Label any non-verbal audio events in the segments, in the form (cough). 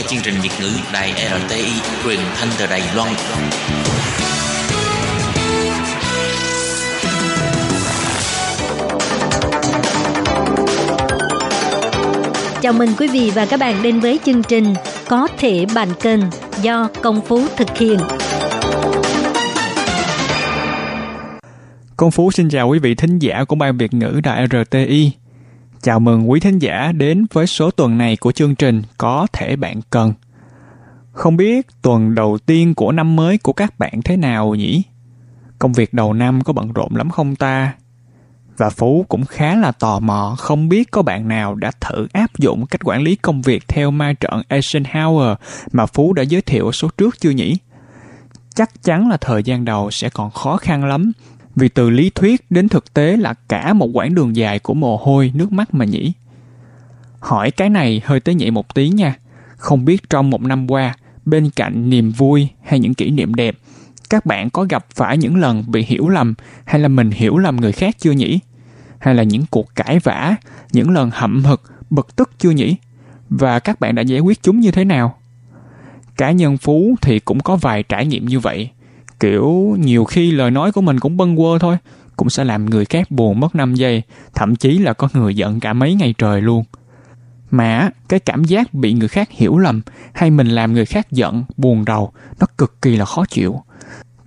nghe chương trình Việt ngữ Đài RTI truyền thanh từ Đài Loan. Chào mừng quý vị và các bạn đến với chương trình Có thể bàn kênh do Công Phú thực hiện. Công Phú xin chào quý vị thính giả của Ban Việt ngữ Đài RTI. Chào mừng quý thính giả đến với số tuần này của chương trình Có thể bạn cần. Không biết tuần đầu tiên của năm mới của các bạn thế nào nhỉ? Công việc đầu năm có bận rộn lắm không ta? Và Phú cũng khá là tò mò, không biết có bạn nào đã thử áp dụng cách quản lý công việc theo ma trận Eisenhower mà Phú đã giới thiệu ở số trước chưa nhỉ? Chắc chắn là thời gian đầu sẽ còn khó khăn lắm vì từ lý thuyết đến thực tế là cả một quãng đường dài của mồ hôi, nước mắt mà nhỉ. Hỏi cái này hơi tế nhị một tí nha. Không biết trong một năm qua, bên cạnh niềm vui hay những kỷ niệm đẹp, các bạn có gặp phải những lần bị hiểu lầm hay là mình hiểu lầm người khác chưa nhỉ? Hay là những cuộc cãi vã, những lần hậm hực, bực tức chưa nhỉ? Và các bạn đã giải quyết chúng như thế nào? Cá nhân Phú thì cũng có vài trải nghiệm như vậy kiểu, nhiều khi lời nói của mình cũng bâng quơ thôi, cũng sẽ làm người khác buồn mất 5 giây, thậm chí là có người giận cả mấy ngày trời luôn. Mà, cái cảm giác bị người khác hiểu lầm hay mình làm người khác giận, buồn rầu, nó cực kỳ là khó chịu.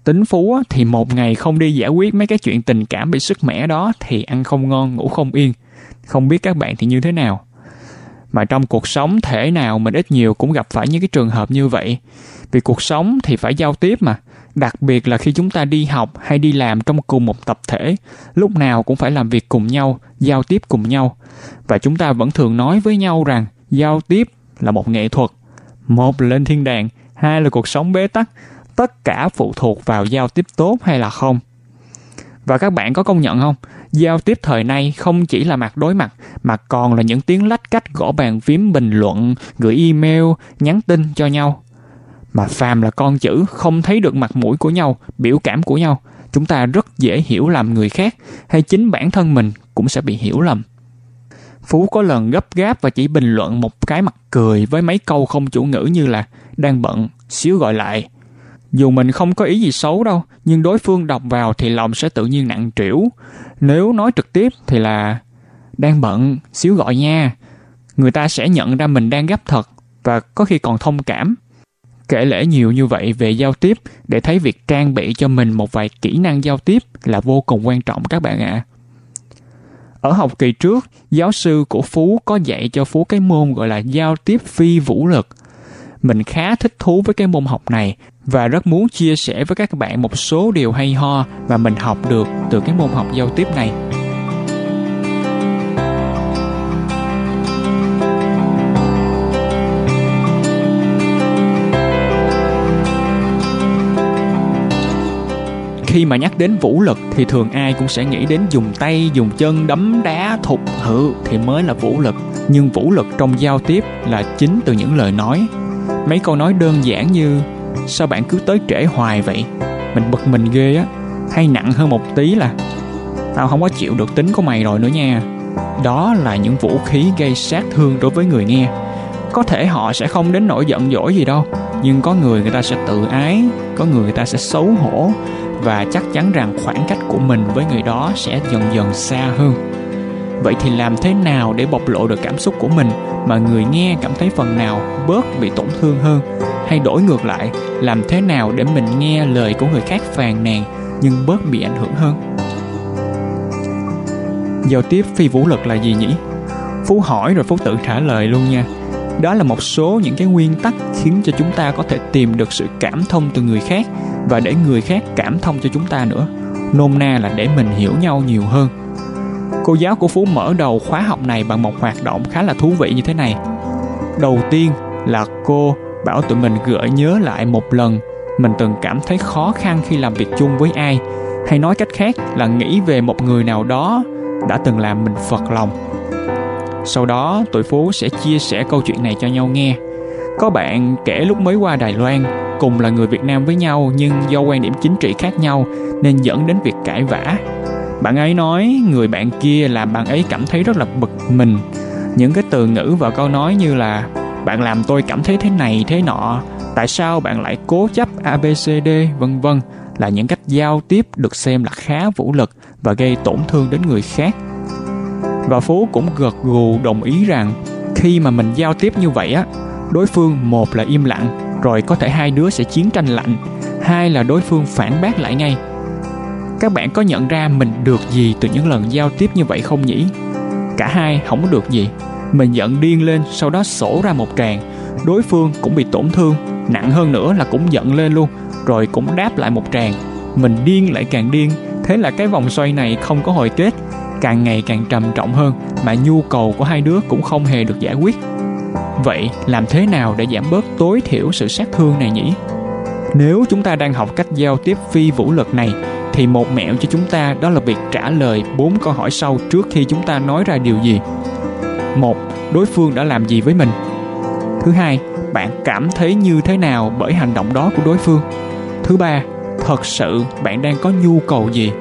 Tính phú thì một ngày không đi giải quyết mấy cái chuyện tình cảm bị sức mẻ đó thì ăn không ngon, ngủ không yên. Không biết các bạn thì như thế nào? Mà trong cuộc sống thể nào mình ít nhiều cũng gặp phải những cái trường hợp như vậy. Vì cuộc sống thì phải giao tiếp mà đặc biệt là khi chúng ta đi học hay đi làm trong cùng một tập thể, lúc nào cũng phải làm việc cùng nhau, giao tiếp cùng nhau. Và chúng ta vẫn thường nói với nhau rằng giao tiếp là một nghệ thuật. Một là lên thiên đàng, hai là cuộc sống bế tắc. Tất cả phụ thuộc vào giao tiếp tốt hay là không. Và các bạn có công nhận không? Giao tiếp thời nay không chỉ là mặt đối mặt, mà còn là những tiếng lách cách gõ bàn phím bình luận, gửi email, nhắn tin cho nhau mà phàm là con chữ, không thấy được mặt mũi của nhau, biểu cảm của nhau, chúng ta rất dễ hiểu lầm người khác, hay chính bản thân mình cũng sẽ bị hiểu lầm. Phú có lần gấp gáp và chỉ bình luận một cái mặt cười với mấy câu không chủ ngữ như là đang bận, xíu gọi lại dù mình không có ý gì xấu đâu, nhưng đối phương đọc vào thì lòng sẽ tự nhiên nặng trĩu. Nếu nói trực tiếp thì là đang bận, xíu gọi nha người ta sẽ nhận ra mình đang gấp thật và có khi còn thông cảm kể lễ nhiều như vậy về giao tiếp để thấy việc trang bị cho mình một vài kỹ năng giao tiếp là vô cùng quan trọng các bạn ạ. À. Ở học kỳ trước, giáo sư của Phú có dạy cho Phú cái môn gọi là giao tiếp phi vũ lực. Mình khá thích thú với cái môn học này và rất muốn chia sẻ với các bạn một số điều hay ho mà mình học được từ cái môn học giao tiếp này. Khi mà nhắc đến vũ lực thì thường ai cũng sẽ nghĩ đến dùng tay, dùng chân đấm đá, thục hự thì mới là vũ lực. Nhưng vũ lực trong giao tiếp là chính từ những lời nói. Mấy câu nói đơn giản như, sao bạn cứ tới trễ hoài vậy? Mình bực mình ghê á. Hay nặng hơn một tí là, tao không có chịu được tính của mày rồi nữa nha. Đó là những vũ khí gây sát thương đối với người nghe. Có thể họ sẽ không đến nỗi giận dỗi gì đâu, nhưng có người người ta sẽ tự ái, có người người ta sẽ xấu hổ và chắc chắn rằng khoảng cách của mình với người đó sẽ dần dần xa hơn. Vậy thì làm thế nào để bộc lộ được cảm xúc của mình mà người nghe cảm thấy phần nào bớt bị tổn thương hơn? Hay đổi ngược lại, làm thế nào để mình nghe lời của người khác phàn nàn nhưng bớt bị ảnh hưởng hơn? Giao tiếp phi vũ lực là gì nhỉ? Phú hỏi rồi phú tự trả lời luôn nha. Đó là một số những cái nguyên tắc khiến cho chúng ta có thể tìm được sự cảm thông từ người khác và để người khác cảm thông cho chúng ta nữa. Nôm na là để mình hiểu nhau nhiều hơn. Cô giáo của phú mở đầu khóa học này bằng một hoạt động khá là thú vị như thế này. Đầu tiên là cô bảo tụi mình gợi nhớ lại một lần mình từng cảm thấy khó khăn khi làm việc chung với ai hay nói cách khác là nghĩ về một người nào đó đã từng làm mình phật lòng. Sau đó tụi Phú sẽ chia sẻ câu chuyện này cho nhau nghe. Có bạn kể lúc mới qua Đài Loan, cùng là người Việt Nam với nhau nhưng do quan điểm chính trị khác nhau nên dẫn đến việc cãi vã. Bạn ấy nói người bạn kia làm bạn ấy cảm thấy rất là bực mình. Những cái từ ngữ và câu nói như là bạn làm tôi cảm thấy thế này thế nọ, tại sao bạn lại cố chấp ABCD vân vân là những cách giao tiếp được xem là khá vũ lực và gây tổn thương đến người khác. Và Phú cũng gật gù đồng ý rằng khi mà mình giao tiếp như vậy á, đối phương một là im lặng, rồi có thể hai đứa sẽ chiến tranh lạnh, hai là đối phương phản bác lại ngay. Các bạn có nhận ra mình được gì từ những lần giao tiếp như vậy không nhỉ? Cả hai không có được gì. Mình giận điên lên, sau đó sổ ra một tràng. Đối phương cũng bị tổn thương, nặng hơn nữa là cũng giận lên luôn, rồi cũng đáp lại một tràng. Mình điên lại càng điên, thế là cái vòng xoay này không có hồi kết, càng ngày càng trầm trọng hơn mà nhu cầu của hai đứa cũng không hề được giải quyết. Vậy làm thế nào để giảm bớt tối thiểu sự sát thương này nhỉ? Nếu chúng ta đang học cách giao tiếp phi vũ lực này thì một mẹo cho chúng ta đó là việc trả lời bốn câu hỏi sau trước khi chúng ta nói ra điều gì. Một, đối phương đã làm gì với mình? Thứ hai, bạn cảm thấy như thế nào bởi hành động đó của đối phương? Thứ ba, thật sự bạn đang có nhu cầu gì?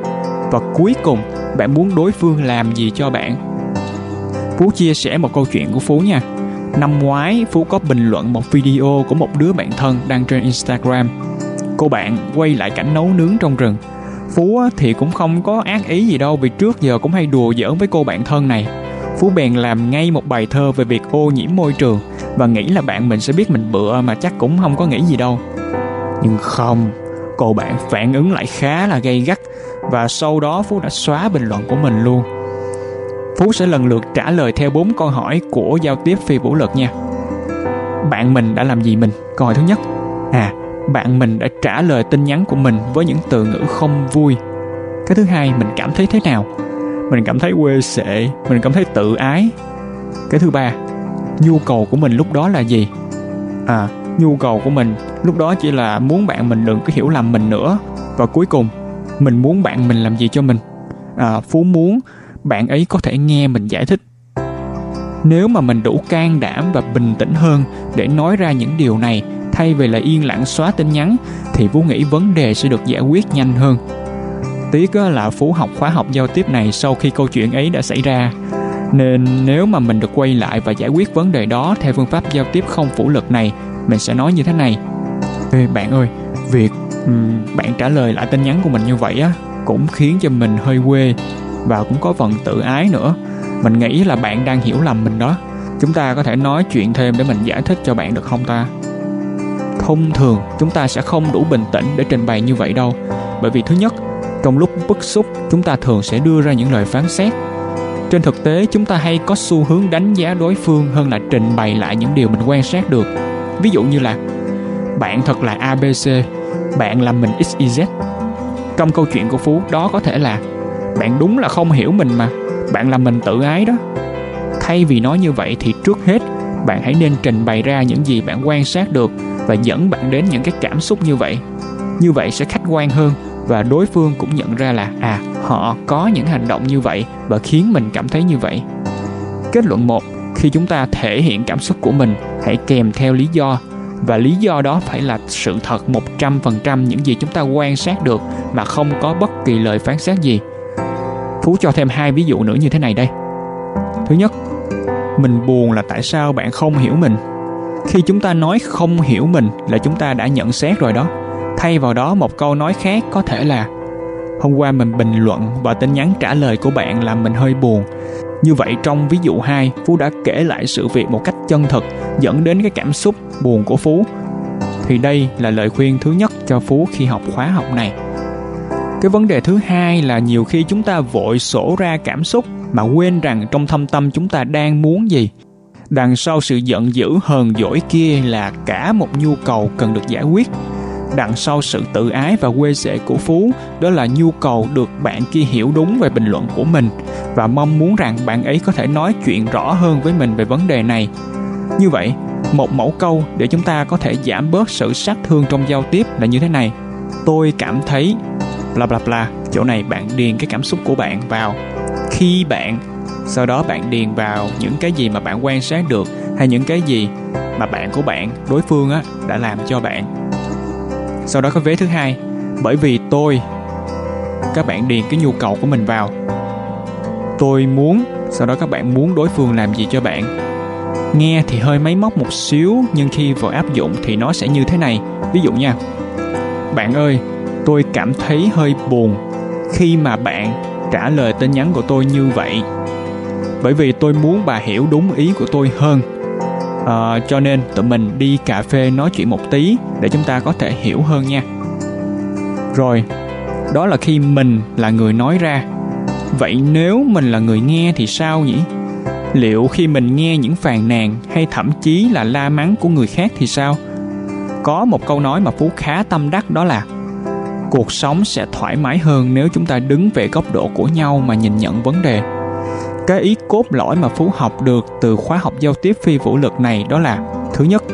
Và cuối cùng, bạn muốn đối phương làm gì cho bạn? Phú chia sẻ một câu chuyện của Phú nha. Năm ngoái, Phú có bình luận một video của một đứa bạn thân đăng trên Instagram. Cô bạn quay lại cảnh nấu nướng trong rừng. Phú thì cũng không có ác ý gì đâu vì trước giờ cũng hay đùa giỡn với cô bạn thân này. Phú bèn làm ngay một bài thơ về việc ô nhiễm môi trường và nghĩ là bạn mình sẽ biết mình bựa mà chắc cũng không có nghĩ gì đâu. Nhưng không, cô bạn phản ứng lại khá là gay gắt và sau đó Phú đã xóa bình luận của mình luôn. Phú sẽ lần lượt trả lời theo bốn câu hỏi của giao tiếp phi vũ lực nha. Bạn mình đã làm gì mình? Câu hỏi thứ nhất. À, bạn mình đã trả lời tin nhắn của mình với những từ ngữ không vui. Cái thứ hai, mình cảm thấy thế nào? Mình cảm thấy quê sệ, mình cảm thấy tự ái. Cái thứ ba, nhu cầu của mình lúc đó là gì? À, nhu cầu của mình lúc đó chỉ là muốn bạn mình đừng có hiểu lầm mình nữa. Và cuối cùng, mình muốn bạn mình làm gì cho mình? À, Phú muốn bạn ấy có thể nghe mình giải thích nếu mà mình đủ can đảm và bình tĩnh hơn để nói ra những điều này thay vì là yên lặng xóa tin nhắn thì Phú nghĩ vấn đề sẽ được giải quyết nhanh hơn. Tiếc là Phú học khóa học giao tiếp này sau khi câu chuyện ấy đã xảy ra. Nên nếu mà mình được quay lại và giải quyết vấn đề đó theo phương pháp giao tiếp không phủ lực này, mình sẽ nói như thế này. Ê bạn ơi, việc um, bạn trả lời lại tin nhắn của mình như vậy á cũng khiến cho mình hơi quê và cũng có phần tự ái nữa. Mình nghĩ là bạn đang hiểu lầm mình đó. Chúng ta có thể nói chuyện thêm để mình giải thích cho bạn được không ta? Thông thường, chúng ta sẽ không đủ bình tĩnh để trình bày như vậy đâu. Bởi vì thứ nhất, trong lúc bức xúc, chúng ta thường sẽ đưa ra những lời phán xét. Trên thực tế, chúng ta hay có xu hướng đánh giá đối phương hơn là trình bày lại những điều mình quan sát được. Ví dụ như là, bạn thật là abc bạn làm mình xyz trong câu chuyện của phú, đó có thể là bạn đúng là không hiểu mình mà. Bạn làm mình tự ái đó. Thay vì nói như vậy thì trước hết, bạn hãy nên trình bày ra những gì bạn quan sát được và dẫn bạn đến những cái cảm xúc như vậy. Như vậy sẽ khách quan hơn và đối phương cũng nhận ra là à họ có những hành động như vậy và khiến mình cảm thấy như vậy. Kết luận một, khi chúng ta thể hiện cảm xúc của mình, hãy kèm theo lý do. Và lý do đó phải là sự thật 100% những gì chúng ta quan sát được mà không có bất kỳ lời phán xét gì. Phú cho thêm hai ví dụ nữa như thế này đây. Thứ nhất, mình buồn là tại sao bạn không hiểu mình. Khi chúng ta nói không hiểu mình là chúng ta đã nhận xét rồi đó. Thay vào đó một câu nói khác có thể là Hôm qua mình bình luận và tin nhắn trả lời của bạn làm mình hơi buồn. Như vậy trong ví dụ 2, Phú đã kể lại sự việc một cách chân thực dẫn đến cái cảm xúc buồn của Phú. Thì đây là lời khuyên thứ nhất cho Phú khi học khóa học này cái vấn đề thứ hai là nhiều khi chúng ta vội sổ ra cảm xúc mà quên rằng trong thâm tâm chúng ta đang muốn gì. Đằng sau sự giận dữ, hờn dỗi kia là cả một nhu cầu cần được giải quyết. Đằng sau sự tự ái và quê rễ của phú, đó là nhu cầu được bạn kia hiểu đúng về bình luận của mình và mong muốn rằng bạn ấy có thể nói chuyện rõ hơn với mình về vấn đề này. Như vậy, một mẫu câu để chúng ta có thể giảm bớt sự sát thương trong giao tiếp là như thế này. Tôi cảm thấy bla bla bla. Chỗ này bạn điền cái cảm xúc của bạn vào. Khi bạn, sau đó bạn điền vào những cái gì mà bạn quan sát được hay những cái gì mà bạn của bạn, đối phương á, đã làm cho bạn. Sau đó có vế thứ hai. Bởi vì tôi, các bạn điền cái nhu cầu của mình vào. Tôi muốn, sau đó các bạn muốn đối phương làm gì cho bạn. Nghe thì hơi máy móc một xíu, nhưng khi vào áp dụng thì nó sẽ như thế này. Ví dụ nha. Bạn ơi tôi cảm thấy hơi buồn khi mà bạn trả lời tin nhắn của tôi như vậy. Bởi vì tôi muốn bà hiểu đúng ý của tôi hơn. À, cho nên tụi mình đi cà phê nói chuyện một tí để chúng ta có thể hiểu hơn nha. Rồi đó là khi mình là người nói ra. Vậy nếu mình là người nghe thì sao nhỉ? Liệu khi mình nghe những phàn nàn hay thậm chí là la mắng của người khác thì sao? Có một câu nói mà phú khá tâm đắc đó là cuộc sống sẽ thoải mái hơn nếu chúng ta đứng về góc độ của nhau mà nhìn nhận vấn đề. Cái ý cốt lõi mà phú học được từ khóa học giao tiếp phi vũ lực này đó là, thứ nhất,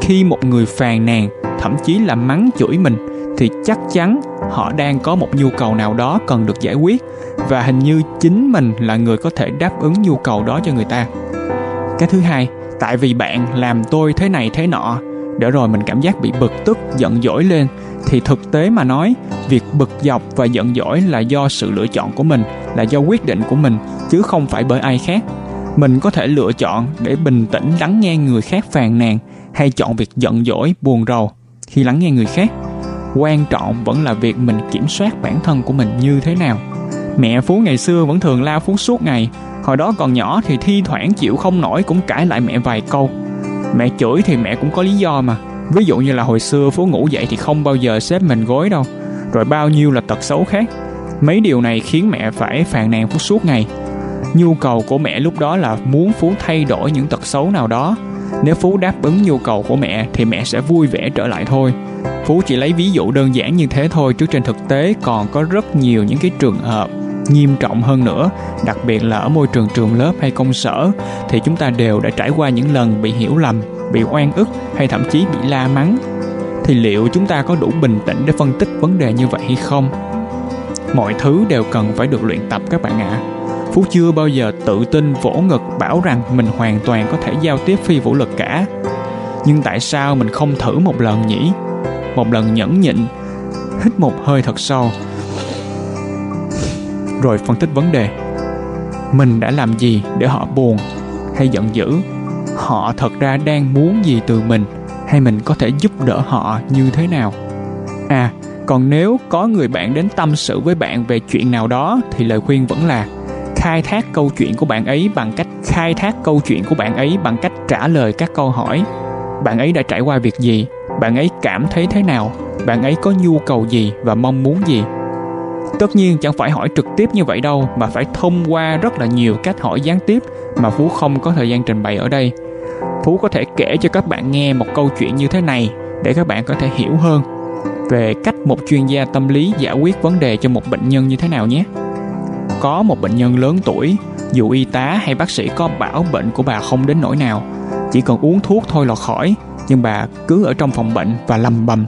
khi một người phàn nàn, thậm chí là mắng chửi mình, thì chắc chắn họ đang có một nhu cầu nào đó cần được giải quyết, và hình như chính mình là người có thể đáp ứng nhu cầu đó cho người ta. Cái thứ hai, tại vì bạn làm tôi thế này thế nọ để rồi mình cảm giác bị bực tức, giận dỗi lên. Thì thực tế mà nói, việc bực dọc và giận dỗi là do sự lựa chọn của mình, là do quyết định của mình, chứ không phải bởi ai khác. Mình có thể lựa chọn để bình tĩnh lắng nghe người khác phàn nàn hay chọn việc giận dỗi, buồn rầu khi lắng nghe người khác. Quan trọng vẫn là việc mình kiểm soát bản thân của mình như thế nào. Mẹ phú ngày xưa vẫn thường la phú suốt ngày, hồi đó còn nhỏ thì thi thoảng chịu không nổi cũng cãi lại mẹ vài câu mẹ chửi thì mẹ cũng có lý do mà. Ví dụ như là hồi xưa phú ngủ dậy thì không bao giờ xếp mình gối đâu. Rồi bao nhiêu là tật xấu khác. Mấy điều này khiến mẹ phải phàn nàn phú suốt ngày. Nhu cầu của mẹ lúc đó là muốn phú thay đổi những tật xấu nào đó. Nếu phú đáp ứng nhu cầu của mẹ thì mẹ sẽ vui vẻ trở lại thôi. Phú chỉ lấy ví dụ đơn giản như thế thôi, chứ trên thực tế còn có rất nhiều những cái trường hợp nghiêm trọng hơn nữa, đặc biệt là ở môi trường trường lớp hay công sở, thì chúng ta đều đã trải qua những lần bị hiểu lầm, bị oan ức hay thậm chí bị la mắng. Thì liệu chúng ta có đủ bình tĩnh để phân tích vấn đề như vậy hay không? Mọi thứ đều cần phải được luyện tập các bạn ạ. À. phú chưa bao giờ tự tin, vỗ ngực, bảo rằng mình hoàn toàn có thể giao tiếp phi vũ lực cả. Nhưng tại sao mình không thử một lần nhỉ? Một lần nhẫn nhịn, hít một hơi thật sâu rồi phân tích vấn đề. Mình đã làm gì để họ buồn hay giận dữ? Họ thật ra đang muốn gì từ mình hay mình có thể giúp đỡ họ như thế nào? À còn nếu có người bạn đến tâm sự với bạn về chuyện nào đó thì lời khuyên vẫn là khai thác câu chuyện của bạn ấy bằng cách khai thác câu chuyện của bạn ấy bằng cách trả lời các câu hỏi. Bạn ấy đã trải qua việc gì? Bạn ấy cảm thấy thế nào? Bạn ấy có nhu cầu gì và mong muốn gì? Tất nhiên chẳng phải hỏi trực tiếp như vậy đâu mà phải thông qua rất là nhiều cách hỏi gián tiếp mà phú không có thời gian trình bày ở đây. Phú có thể kể cho các bạn nghe một câu chuyện như thế này để các bạn có thể hiểu hơn về cách một chuyên gia tâm lý giải quyết vấn đề cho một bệnh nhân như thế nào nhé. Có một bệnh nhân lớn tuổi, dù y tá hay bác sĩ có bảo bệnh của bà không đến nỗi nào, chỉ cần uống thuốc thôi là khỏi, nhưng bà cứ ở trong phòng bệnh và lầm bầm.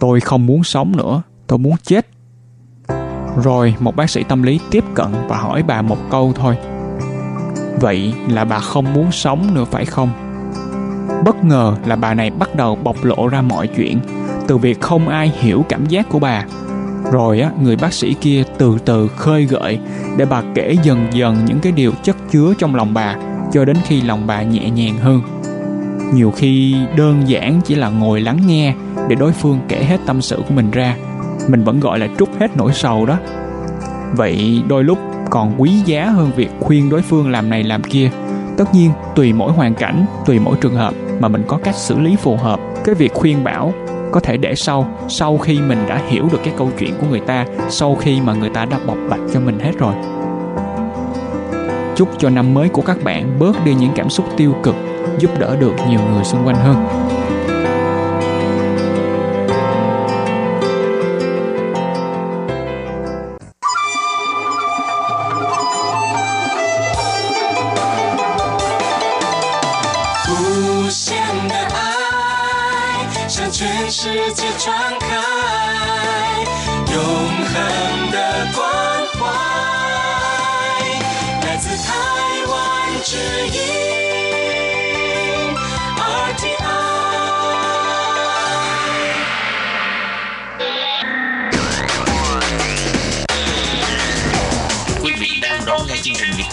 Tôi không muốn sống nữa, tôi muốn chết rồi một bác sĩ tâm lý tiếp cận và hỏi bà một câu thôi. Vậy là bà không muốn sống nữa phải không? Bất ngờ là bà này bắt đầu bộc lộ ra mọi chuyện, từ việc không ai hiểu cảm giác của bà. Rồi á, người bác sĩ kia từ từ khơi gợi để bà kể dần dần những cái điều chất chứa trong lòng bà, cho đến khi lòng bà nhẹ nhàng hơn. Nhiều khi đơn giản chỉ là ngồi lắng nghe để đối phương kể hết tâm sự của mình ra mình vẫn gọi là trút hết nỗi sầu đó. Vậy đôi lúc còn quý giá hơn việc khuyên đối phương làm này làm kia. Tất nhiên, tùy mỗi hoàn cảnh, tùy mỗi trường hợp mà mình có cách xử lý phù hợp. Cái việc khuyên bảo có thể để sau sau khi mình đã hiểu được cái câu chuyện của người ta, sau khi mà người ta đã bộc bạch cho mình hết rồi. Chúc cho năm mới của các bạn bớt đi những cảm xúc tiêu cực, giúp đỡ được nhiều người xung quanh hơn.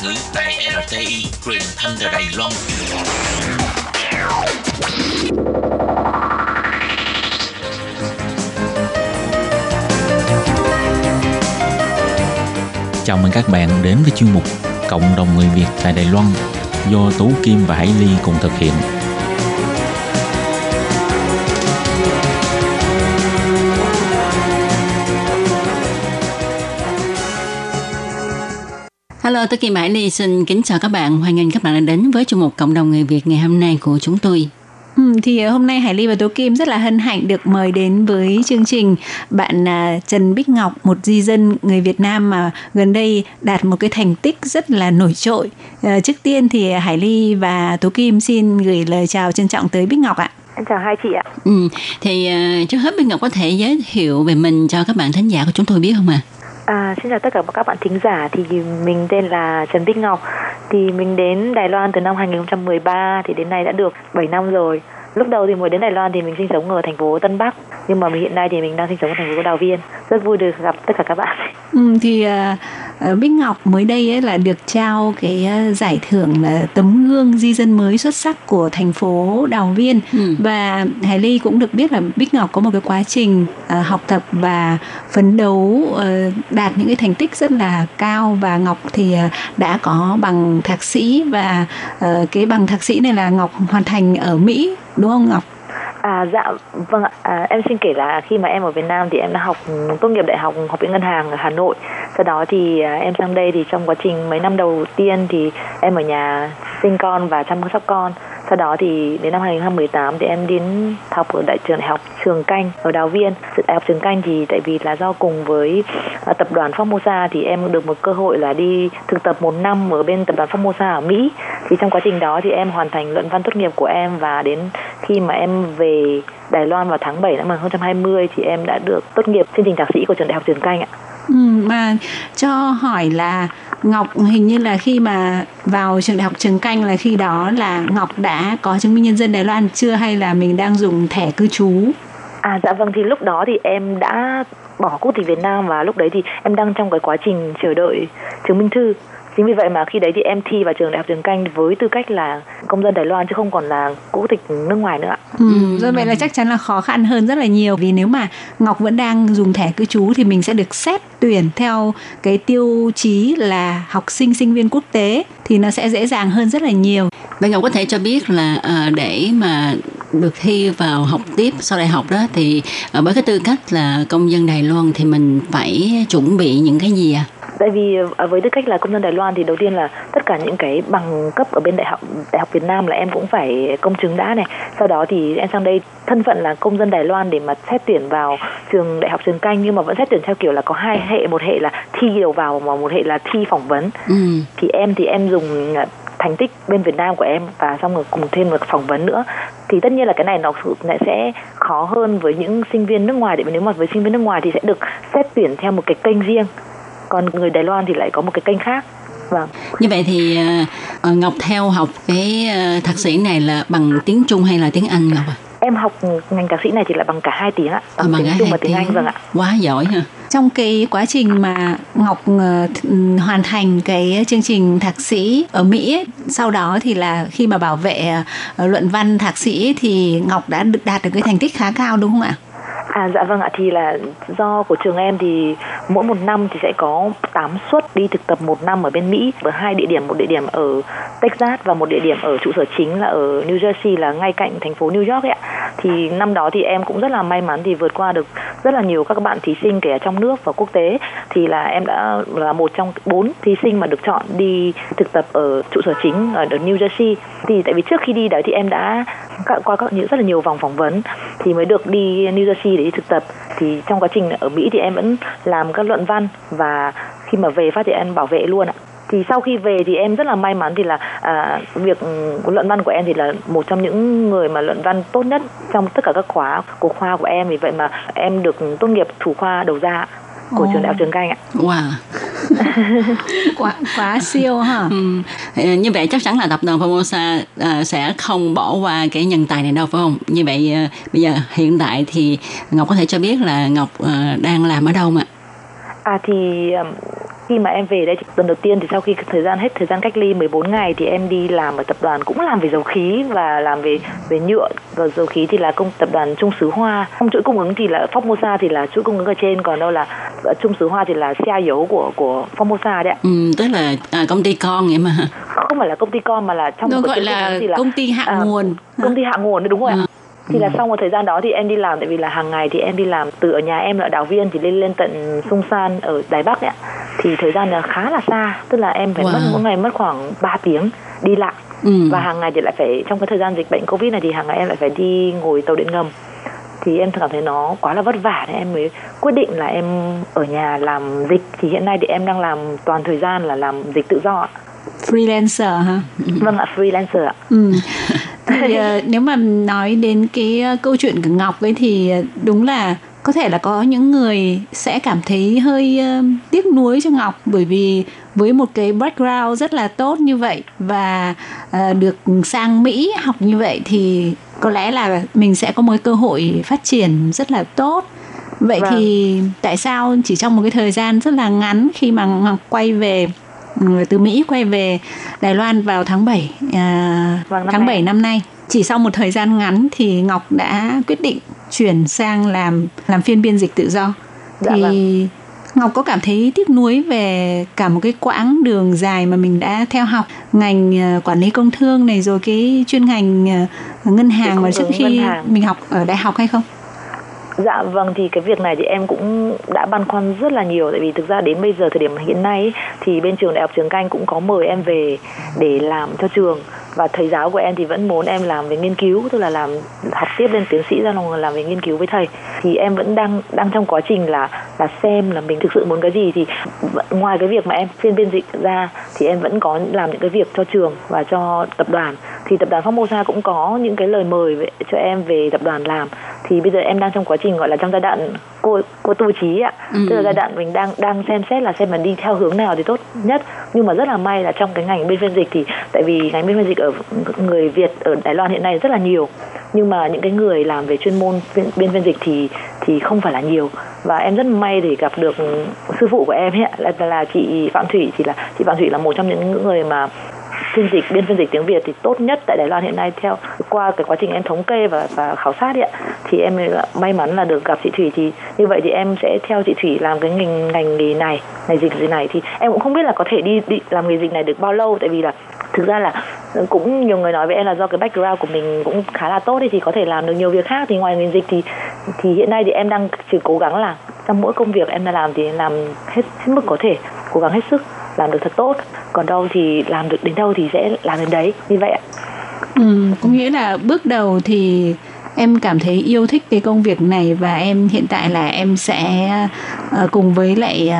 Ngữ tại RTI truyền thanh từ Đài Loan. Chào mừng các bạn đến với chuyên mục Cộng đồng người Việt tại Đài Loan do Tú Kim và Hải Ly cùng thực hiện. Tôi Kim Hải Ly xin kính chào các bạn. Hoan nghênh các bạn đã đến với chương mục Cộng đồng người Việt ngày hôm nay của chúng tôi. Ừ, thì hôm nay Hải Ly và Tố Kim rất là hân hạnh được mời đến với chương trình bạn à, Trần Bích Ngọc, một di dân người Việt Nam mà gần đây đạt một cái thành tích rất là nổi trội. À, trước tiên thì Hải Ly và Tố Kim xin gửi lời chào trân trọng tới Bích Ngọc ạ. Em chào hai chị ạ. Ừ, thì uh, trước hết Bích Ngọc có thể giới thiệu về mình cho các bạn thính giả của chúng tôi biết không ạ? À? À, xin chào tất cả các bạn thính giả. Thì mình tên là Trần Bích Ngọc. Thì mình đến Đài Loan từ năm 2013 thì đến nay đã được 7 năm rồi lúc đầu thì mới đến Đài Loan thì mình sinh sống ở thành phố Tân Bắc nhưng mà mình hiện nay thì mình đang sinh sống ở thành phố Đào Viên. Rất vui được gặp tất cả các bạn. (laughs) Ừ, thì uh, Bích Ngọc mới đây ấy là được trao cái uh, giải thưởng là tấm gương di dân mới xuất sắc của thành phố Đào Viên. Ừ. và Hải Ly cũng được biết là Bích Ngọc có một cái quá trình uh, học tập và phấn đấu uh, đạt những cái thành tích rất là cao. Và Ngọc thì uh, đã có bằng thạc sĩ. Và uh, cái bằng thạc sĩ này là Ngọc hoàn thành ở Mỹ. Đúng không Ngọc? À dạ vâng ạ, à, em xin kể là khi mà em ở Việt Nam thì em đã học tốt nghiệp đại học học viện ngân hàng ở Hà Nội. Sau đó thì à, em sang đây thì trong quá trình mấy năm đầu tiên thì em ở nhà sinh con và chăm sóc con. Sau đó thì đến năm 2018 thì em đến học ở đại trường đại học Trường Canh, ở Đào Viên. Đại học Trường Canh thì tại vì là do cùng với à, tập đoàn Formosa thì em được một cơ hội là đi thực tập một năm ở bên tập đoàn Formosa ở Mỹ. Thì trong quá trình đó thì em hoàn thành luận văn tốt nghiệp của em và đến khi mà em về Đài Loan vào tháng 7 năm 2020 thì em đã được tốt nghiệp chương trình thạc sĩ của trường đại học Trường Canh ạ. Ừ, mà cho hỏi là Ngọc hình như là khi mà vào trường đại học Trường Canh là khi đó là Ngọc đã có chứng minh nhân dân Đài Loan chưa hay là mình đang dùng thẻ cư trú? À dạ vâng thì lúc đó thì em đã bỏ quốc tịch Việt Nam và lúc đấy thì em đang trong cái quá trình chờ đợi chứng minh thư chính vì vậy mà khi đấy thì em thi vào trường đại học trường canh với tư cách là công dân đài loan chứ không còn là quốc tịch nước ngoài nữa ừ, do vậy là chắc chắn là khó khăn hơn rất là nhiều vì nếu mà ngọc vẫn đang dùng thẻ cư trú thì mình sẽ được xét tuyển theo cái tiêu chí là học sinh sinh viên quốc tế thì nó sẽ dễ dàng hơn rất là nhiều. Vậy Ngọc có thể cho biết là à, để mà được thi vào học tiếp sau đại học đó thì à, với cái tư cách là công dân Đài Loan thì mình phải chuẩn bị những cái gì à? Tại vì với tư cách là công dân Đài Loan thì đầu tiên là tất cả những cái bằng cấp ở bên đại học đại học Việt Nam là em cũng phải công chứng đã này. Sau đó thì em sang đây thân phận là công dân Đài Loan để mà xét tuyển vào trường đại học trường canh nhưng mà vẫn xét tuyển theo kiểu là có hai hệ một hệ là thi đầu vào và một hệ là thi phỏng vấn. Ừ. thì em thì em dùng thành tích bên Việt Nam của em và xong rồi cùng thêm một phỏng vấn nữa. Thì tất nhiên là cái này nó sẽ khó hơn với những sinh viên nước ngoài để nếu mà với sinh viên nước ngoài thì sẽ được xét tuyển theo một cái kênh riêng còn người Đài Loan thì lại có một cái kênh khác. Vâng. Như vậy thì uh, Ngọc theo học cái uh, thạc sĩ này là bằng tiếng Trung hay là tiếng Anh Ngọc à? em học ngành thạc sĩ này thì là bằng cả hai tiếng ạ bằng, à, bằng tiếng Trung và tiếng Anh vâng ạ. Quá giỏi ha. Trong cái quá trình mà Ngọc uh, hoàn thành cái chương trình thạc sĩ ở Mỹ sau đó thì là khi mà bảo vệ luận văn thạc sĩ thì Ngọc đã được đạt được cái thành tích khá cao đúng không ạ? À dạ vâng ạ, thì là do của trường em thì mỗi một năm thì sẽ có 8 suất đi thực tập một năm ở bên Mỹ với hai địa điểm, một địa điểm ở Texas và một địa điểm ở trụ sở chính là ở New Jersey, là ngay cạnh thành phố New York ấy ạ. Thì năm đó thì em cũng rất là may mắn thì vượt qua được rất là nhiều các bạn thí sinh, kể ở trong nước và quốc tế thì là em đã là một trong bốn thí sinh mà được chọn đi thực tập ở trụ sở chính ở New Jersey. Thì tại vì trước khi đi đấy thì em đã qua các những rất là nhiều vòng phỏng vấn thì mới được đi New Jersey để đi thực tập thì trong quá trình ở Mỹ thì em vẫn làm các luận văn và khi mà về phát thì em bảo vệ luôn ạ. Thì sau khi về thì em rất là may mắn thì là à, việc ừ, luận văn của em thì là một trong những người mà luận văn tốt nhất trong tất cả các khóa của khoa của em. Vì vậy mà em được tốt nghiệp thủ khoa đầu ra của oh. trường đại học trường canh ạ. Wow. (laughs) quá quá siêu ha ừ. như vậy chắc chắn là tập đoàn Formosa à, sẽ không bỏ qua cái nhân tài này đâu phải không như vậy à, bây giờ hiện tại thì Ngọc có thể cho biết là Ngọc à, đang làm ở đâu mà à thì khi mà em về đây tuần đầu tiên thì sau khi thời gian hết thời gian cách ly 14 ngày thì em đi làm ở tập đoàn cũng làm về dầu khí và làm về về nhựa và dầu khí thì là công tập đoàn Trung Sứ Hoa trong chuỗi cung ứng thì là Formosa thì là chuỗi cung ứng ở trên còn đâu là Trung Sứ Hoa thì là xe dấu của của Formosa đấy ạ. Ừ, tức là à, công ty con vậy mà. Không phải là công ty con mà là trong Nó gọi là, là công ty hạ à, nguồn. Công ty hạ nguồn đúng rồi ạ. Thì là sau một thời gian đó thì em đi làm tại vì là hàng ngày thì em đi làm từ ở nhà em là đảo viên thì lên lên tận sung san ở đài bắc ấy thì thời gian là khá là xa tức là em phải wow. mất mỗi ngày mất khoảng 3 tiếng đi lại. Ừ. và hàng ngày thì lại phải trong cái thời gian dịch bệnh covid này thì hàng ngày em lại phải đi ngồi tàu điện ngầm. Thì em cảm thấy nó quá là vất vả nên em mới quyết định là em ở nhà làm dịch. Thì hiện nay thì em đang làm toàn thời gian là làm dịch tự do freelancer ha vâng ạ freelancer ạ. Ừ. thì uh, nếu mà nói đến cái uh, câu chuyện của ngọc ấy thì uh, đúng là có thể là có những người sẽ cảm thấy hơi uh, tiếc nuối cho ngọc bởi vì với một cái background rất là tốt như vậy và uh, được sang mỹ học như vậy thì có lẽ là mình sẽ có một cơ hội phát triển rất là tốt vậy vâng. thì tại sao chỉ trong một cái thời gian rất là ngắn khi mà ngọc quay về từ Mỹ quay về Đài Loan vào tháng 7 à, vâng, tháng này. 7 năm nay. Chỉ sau một thời gian ngắn thì Ngọc đã quyết định chuyển sang làm làm phiên biên dịch tự do. Dạ thì vâng. Ngọc có cảm thấy tiếc nuối về cả một cái quãng đường dài mà mình đã theo học ngành à, quản lý công thương này rồi cái chuyên ngành à, ngân hàng mà trước khi mình học ở đại học hay không? Dạ vâng thì cái việc này thì em cũng đã băn khoăn rất là nhiều. Tại vì thực ra đến bây giờ thời điểm hiện nay thì bên trường đại học trường canh cũng có mời em về để làm cho trường. Và thầy giáo của em thì vẫn muốn em làm về nghiên cứu tức là làm học tiếp lên tiến sĩ ra lòng làm về nghiên cứu với thầy. Thì em vẫn đang đang trong quá trình là là xem là mình thực sự muốn cái gì. Thì ngoài cái việc mà em phiên biên dịch ra thì em vẫn có làm những cái việc cho trường và cho tập đoàn. Thì tập đoàn Formosa cũng có những cái lời mời về, cho em về tập đoàn làm thì bây giờ em đang trong quá trình gọi là trong giai đoạn cô cô tu trí ạ. Ừ. tức là giai đoạn mình đang đang xem xét là xem mình đi theo hướng nào thì tốt nhất. Nhưng mà rất là may là trong cái ngành bên phiên dịch thì tại vì ngành bên phiên dịch ở người Việt ở Đài Loan hiện nay rất là nhiều. Nhưng mà những cái người làm về chuyên môn bên phiên dịch thì thì không phải là nhiều. Và em rất may để gặp được sư phụ của em ấy là là chị Phạm Thủy thì là chị Phạm Thủy là một trong những người mà phiên dịch biên phiên dịch tiếng Việt thì tốt nhất tại Đài Loan hiện nay theo qua cái quá trình em thống kê và và khảo sát ấy, thì em may mắn là được gặp chị Thủy thì như vậy thì em sẽ theo chị Thủy làm cái ngành ngành nghề này ngành dịch gì này. Thì em cũng không biết là có thể đi, đi làm nghề dịch này được bao lâu tại vì là thực ra là ừ, cũng nhiều người nói với em là do cái background của mình cũng khá là tốt thì có thể làm được nhiều việc khác. Thì ngoài ngành dịch thì thì hiện nay thì em đang chỉ cố gắng là trong mỗi công việc em đang làm thì làm hết hết mức có thể cố gắng hết sức làm được thật tốt. Còn đâu thì làm được đến đâu thì sẽ làm đến đấy. Như vậy ạ. Ừ, có nghĩa là bước đầu thì em cảm thấy yêu thích cái công việc này và em hiện tại là em sẽ uh, cùng với lại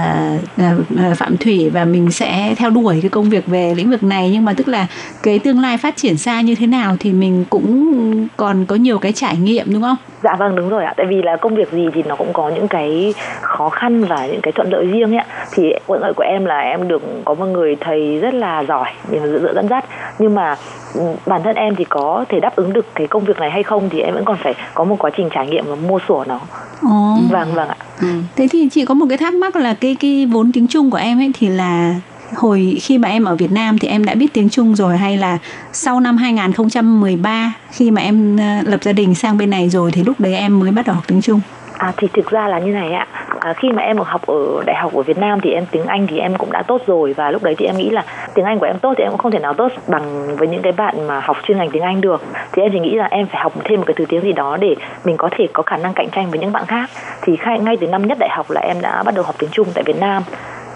uh, phạm thủy và mình sẽ theo đuổi cái công việc về lĩnh vực này. Nhưng mà tức là cái tương lai phát triển xa như thế nào thì mình cũng còn có nhiều cái trải nghiệm đúng không? Dạ vâng đúng rồi ạ. Tại vì là công việc gì thì nó cũng có những cái khó khăn và những cái thuận lợi riêng ấy thì thuận lợi của em là em được có một người thầy rất là giỏi để mà dựa dẫn dắt. Nhưng mà bản thân em thì có thể đáp ứng được cái công việc này hay không thì em vẫn còn phải có một quá trình trải nghiệm và mua sủa nó Ồ. vâng vâng ạ ừ. thế thì chị có một cái thắc mắc là cái cái vốn tiếng trung của em ấy thì là hồi khi mà em ở Việt Nam thì em đã biết tiếng Trung rồi hay là sau năm 2013 khi mà em ờ, lập gia đình sang bên này rồi thì lúc đấy em mới bắt đầu học tiếng Trung? À thì thực ra là như này ạ. À, khi mà em học ở đại học ở Việt Nam thì em tiếng Anh thì em cũng đã tốt rồi và lúc đấy thì em nghĩ là tiếng Anh của em tốt thì em cũng không thể nào tốt bằng với những cái bạn mà học chuyên ngành tiếng Anh được. Thì em chỉ nghĩ là em phải học thêm một cái thứ tiếng gì đó để mình có thể có khả năng cạnh tranh với những bạn khác. Thì ngay từ năm nhất đại học là em đã bắt đầu học tiếng Trung tại Việt Nam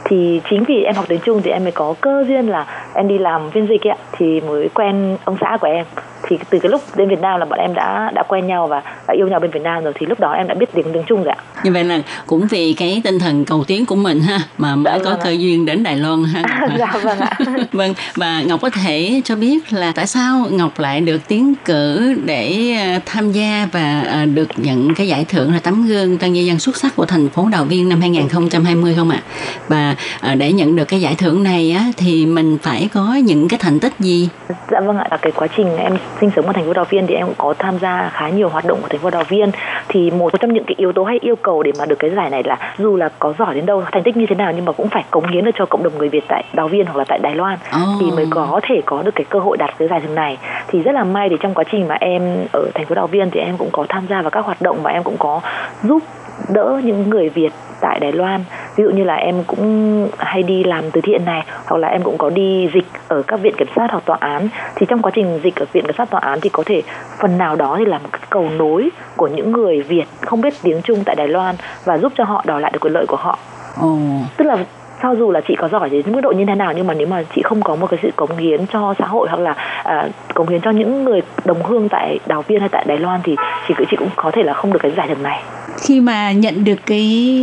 thì chính vì em học tiếng Trung thì em mới có cơ duyên là em đi làm phiên dịch ấy, thì mới quen ông xã của em thì từ cái lúc đến Việt Nam là bọn em đã đã quen nhau và đã yêu nhau bên Việt Nam rồi thì lúc đó em đã biết tiếng tiếng Trung rồi ạ. Như vậy là cũng vì cái tinh thần cầu tiến của mình ha mà mới Dạ, có vâng cơ ạ. duyên đến Đài Loan ha. Ngọc (laughs) dạ vâng ạ. (laughs) vâng và Ngọc có thể cho biết là tại sao Ngọc lại được tiến cử để à, tham gia và à, được nhận cái giải thưởng là tấm gương tân nhân dân xuất sắc của thành phố Đào Viên năm 2020 không ạ? Và à, để nhận được cái giải thưởng này á thì mình phải có những cái thành tích gì? Dạ vâng ạ, cái quá trình em sinh sống ở thành phố Đào Viên thì em cũng có tham gia khá nhiều hoạt động của thành phố Đào Viên. Thì một trong những cái yếu tố hay yêu cầu để mà được cái giải này là dù là có giỏi đến đâu, thành tích như thế nào nhưng mà cũng phải cống hiến được cho cộng đồng người Việt tại Đào Viên hoặc là tại Đài Loan Oh. thì mới có thể có được cái cơ hội đạt cái giải thưởng này. Thì rất là may thì trong quá trình mà em ở thành phố Đào Viên thì em cũng có tham gia vào các hoạt động và em cũng có giúp đỡ những người Việt tại Đài Loan. Ví dụ như là em cũng hay đi làm từ thiện này hoặc là em cũng có đi dịch ở các viện kiểm sát hoặc tòa án. Thì trong quá trình dịch ở viện kiểm sát tòa án thì có thể phần nào đó thì là một cái cầu nối của những người Việt không biết tiếng Trung tại Đài Loan và giúp cho họ đòi lại được quyền lợi của họ. Ồ. tức là cho dù là chị có giỏi đến mức độ như thế nào nhưng mà nếu mà chị không có một cái sự cống hiến cho xã hội hoặc là à, cống hiến cho những người đồng hương tại đào viên hay tại Đài Loan thì chị chị cũng có thể là không được cái giải thưởng này khi mà nhận được cái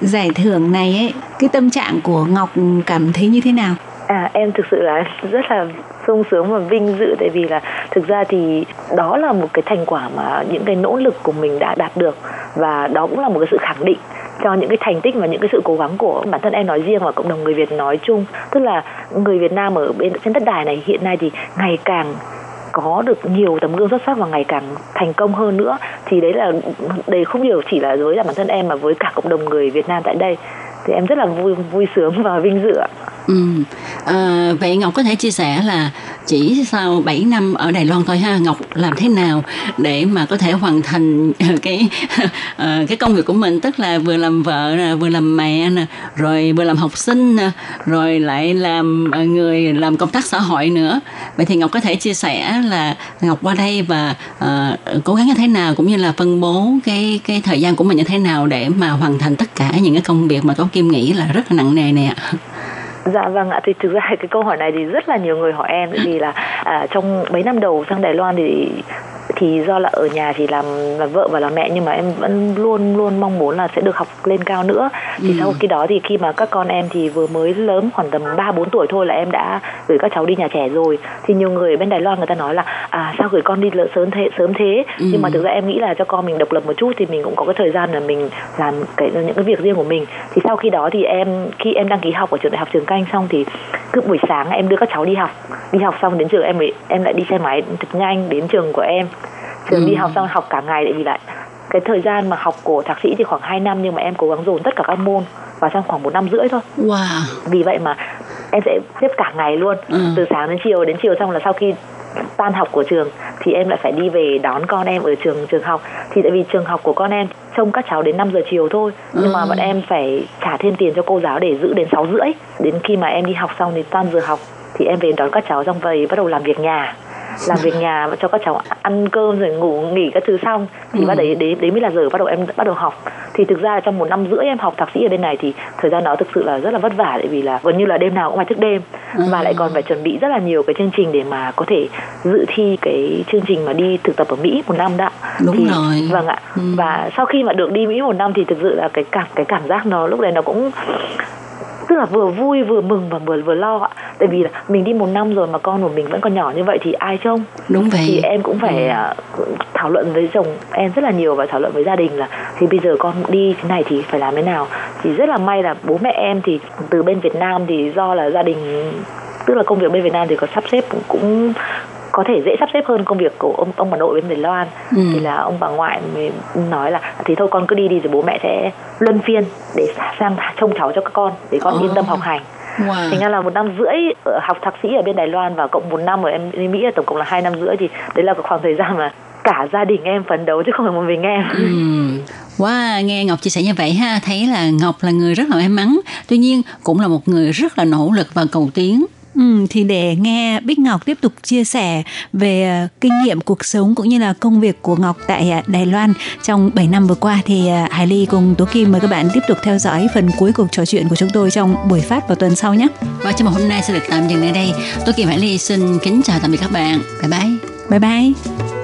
giải thưởng này ấy, cái tâm trạng của ngọc cảm thấy như thế nào? À em thực sự là rất là sung sướng và vinh dự tại vì là thực ra thì đó là một cái thành quả mà những cái nỗ lực của mình đã đạt được và đó cũng là một cái sự khẳng định cho những cái thành tích và những cái sự cố gắng của bản thân em nói riêng và cộng đồng người Việt nói chung. Tức là người Việt Nam ở bên, trên đất đài này hiện nay thì ngày càng có được nhiều tấm gương xuất sắc và ngày càng thành công hơn nữa, thì đấy là, đây không nhiều chỉ là với là bản thân em mà với cả cộng đồng người Việt Nam tại đây, thì em rất là vui vui sướng và vinh dự ạ. Ừ. À, vậy Ngọc có thể chia sẻ là chỉ sau 7 năm ở Đài Loan thôi ha Ngọc làm thế nào để mà có thể hoàn thành ờ, cái (laughs) ờ, cái công việc của mình? Tức là vừa làm vợ nè vừa làm mẹ nè rồi vừa làm học sinh nè rồi lại làm người làm công tác xã hội nữa. Vậy thì Ngọc có thể chia sẻ là Ngọc qua đây và uh, cố gắng như thế nào cũng như là phân bố cái cái thời gian của mình như thế nào để mà hoàn thành tất cả những cái công việc mà Tố Kim nghĩ là rất là nặng nề nè Dạ vâng ạ, thì thực ra (laughs) cái câu hỏi này thì rất là nhiều người hỏi em bởi vì là à, trong mấy năm đầu sang Đài Loan thì thì do là ở nhà chỉ làm là vợ và là mẹ nhưng mà em vẫn luôn luôn mong muốn là sẽ được học lên cao nữa. Thì Ừ. sau khi đó thì khi mà các con em thì vừa mới lớn khoảng tầm 3 4 tuổi thôi là em đã gửi các cháu đi nhà trẻ rồi. Thì nhiều người ở bên Đài Loan người ta nói là à sao gửi con đi lợ- sớm thế sớm thế? Ừ. nhưng mà thực ra em nghĩ là cho con mình độc lập một chút thì mình cũng có cái thời gian là mình làm cái những cái việc riêng của mình. Thì sau khi đó thì em khi em đăng ký học ở trường đại học trường canh xong thì cứ buổi sáng em đưa các cháu đi học. Đi học xong đến trường em em lại đi xe máy thật nhanh đến trường của em trường Ừ. đi học xong học cả ngày tại vì lại cái thời gian mà học của thạc sĩ thì khoảng 2 năm nhưng mà em cố gắng dồn tất cả các môn vào trong khoảng một năm rưỡi thôi wow vì vậy mà em sẽ xếp cả ngày luôn Ừ. từ sáng đến chiều đến chiều xong là sau khi tan học của trường thì em lại phải đi về đón con em ở trường trường học thì tại vì trường học của con em trông các cháu đến 5 giờ chiều thôi nhưng mà Ừ. bọn em phải trả thêm tiền cho cô giáo để giữ đến 6 rưỡi đến khi mà em đi học xong thì tan giờ học thì em về đón các cháu xong về bắt đầu làm việc nhà làm việc nhà cho các cháu ăn cơm rồi ngủ nghỉ các thứ xong thì Ừ. bắt đấy đấy đấy mới là giờ bắt đầu em bắt đầu học thì thực ra trong một năm rưỡi em học thạc sĩ ở bên này thì thời gian đó thực sự là rất là vất vả tại vì là gần như là đêm nào cũng phải thức đêm Ừ. và lại còn phải chuẩn bị rất là nhiều cái chương trình để mà có thể dự thi cái chương trình mà đi thực tập ở Mỹ một năm đó Đúng thì, rồi. vâng ạ Ừ. và sau khi mà được đi Mỹ một năm thì thực sự là cái cảm cái cảm giác nó lúc đấy nó cũng tức là vừa vui vừa mừng và vừa vừa lo ạ. Tại vì là mình đi một năm rồi mà con của mình vẫn còn nhỏ như vậy thì ai trông? Đúng vậy. Thì em cũng phải Ừ. à, thảo luận với chồng em rất là nhiều và thảo luận với gia đình là thì bây giờ con đi thế này thì phải làm thế nào? Thì rất là may là bố mẹ em thì từ bên Việt Nam thì do là gia đình tức là công việc bên Việt Nam thì có sắp xếp cũng, cũng có thể dễ sắp xếp hơn công việc của ông ông bà nội bên Đài Loan Ừ. thì là ông bà ngoại mới nói là thì thôi con cứ đi đi rồi bố mẹ sẽ luân phiên để sang trông cháu cho các con để con Ồ. yên tâm học hành wow. thành ra là một năm rưỡi ở học thạc sĩ ở bên Đài Loan và cộng một năm ở em bên Mỹ tổng cộng là hai năm rưỡi thì đấy là khoảng thời gian mà cả gia đình em phấn đấu chứ không phải một mình em Ừm. Wow, nghe Ngọc chia sẻ như vậy ha, thấy là Ngọc là người rất là may mắn, tuy nhiên cũng là một người rất là nỗ lực và cầu tiến. Ừ, thì để nghe Bích Ngọc tiếp tục chia sẻ về ờ, kinh nghiệm cuộc sống cũng như là công việc của Ngọc tại ờ, Đài Loan trong 7 năm vừa qua thì ờ, Hải Ly cùng Tố Kim mời các bạn tiếp tục theo dõi phần cuối cuộc trò chuyện của chúng tôi trong buổi phát vào tuần sau nhé. Và trong một hôm nay sẽ được tạm dừng nơi đây. Tôi Kim Hải Ly xin kính chào tạm biệt các bạn. Bye bye. bye bye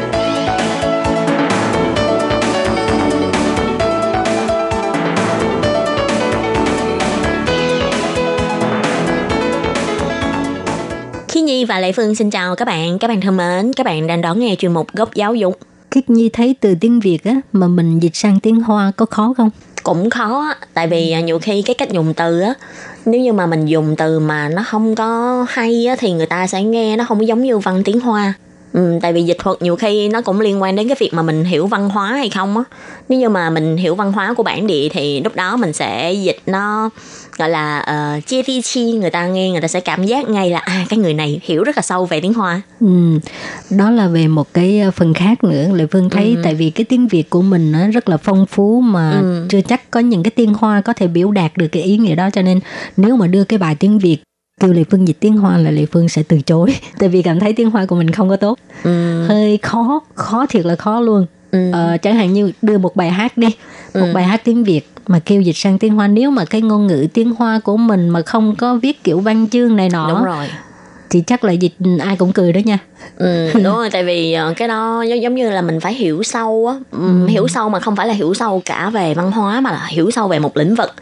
Và Lệ Phương xin chào các bạn, các bạn thân mến, các bạn đang đón nghe chuyên mục góc giáo dục. Khiết Nhi thấy từ tiếng Việt á mà mình dịch sang tiếng Hoa có khó không? Cũng khó á, tại vì à, nhiều khi cái cách dùng từ á, nếu như mà mình dùng từ mà nó không có hay á thì người ta sẽ nghe nó không có giống như văn tiếng Hoa. Ừ, tại vì dịch thuật nhiều khi nó cũng liên quan đến cái việc mà mình hiểu văn hóa hay không á. Nếu như mà mình hiểu văn hóa của bản địa thì lúc đó mình sẽ dịch nó gọi là uh, chia phi chi người ta nghe người ta sẽ cảm giác ngay là à cái người này hiểu rất là sâu về tiếng Hoa. Ừ, đó là về một cái ờ, phần khác nữa Lệ Phương thấy tại vì cái tiếng Việt của mình nó rất là phong phú mà Ừ. chưa chắc có những cái tiếng Hoa có thể biểu đạt được cái ý nghĩa đó cho nên nếu mà đưa cái bài tiếng Việt kêu Lệ Phương dịch tiếng Hoa là Lệ Phương sẽ từ chối (laughs) tại vì cảm thấy tiếng Hoa của mình không có tốt Ừ. hơi khó khó thiệt là khó luôn Ừ. ờ, chẳng hạn như đưa một bài hát đi một Ừ. bài hát tiếng Việt mà kêu dịch sang tiếng Hoa nếu mà cái ngôn ngữ tiếng Hoa của mình mà không có viết kiểu văn chương này nọ Đúng rồi. thì chắc là dịch ai cũng cười đó nha Ừ, (laughs) đúng rồi tại vì ờ, cái đó giống, như là mình phải hiểu sâu á. Ừm, hiểu sâu mà không phải là hiểu sâu cả về văn hóa mà là hiểu sâu về một lĩnh vực.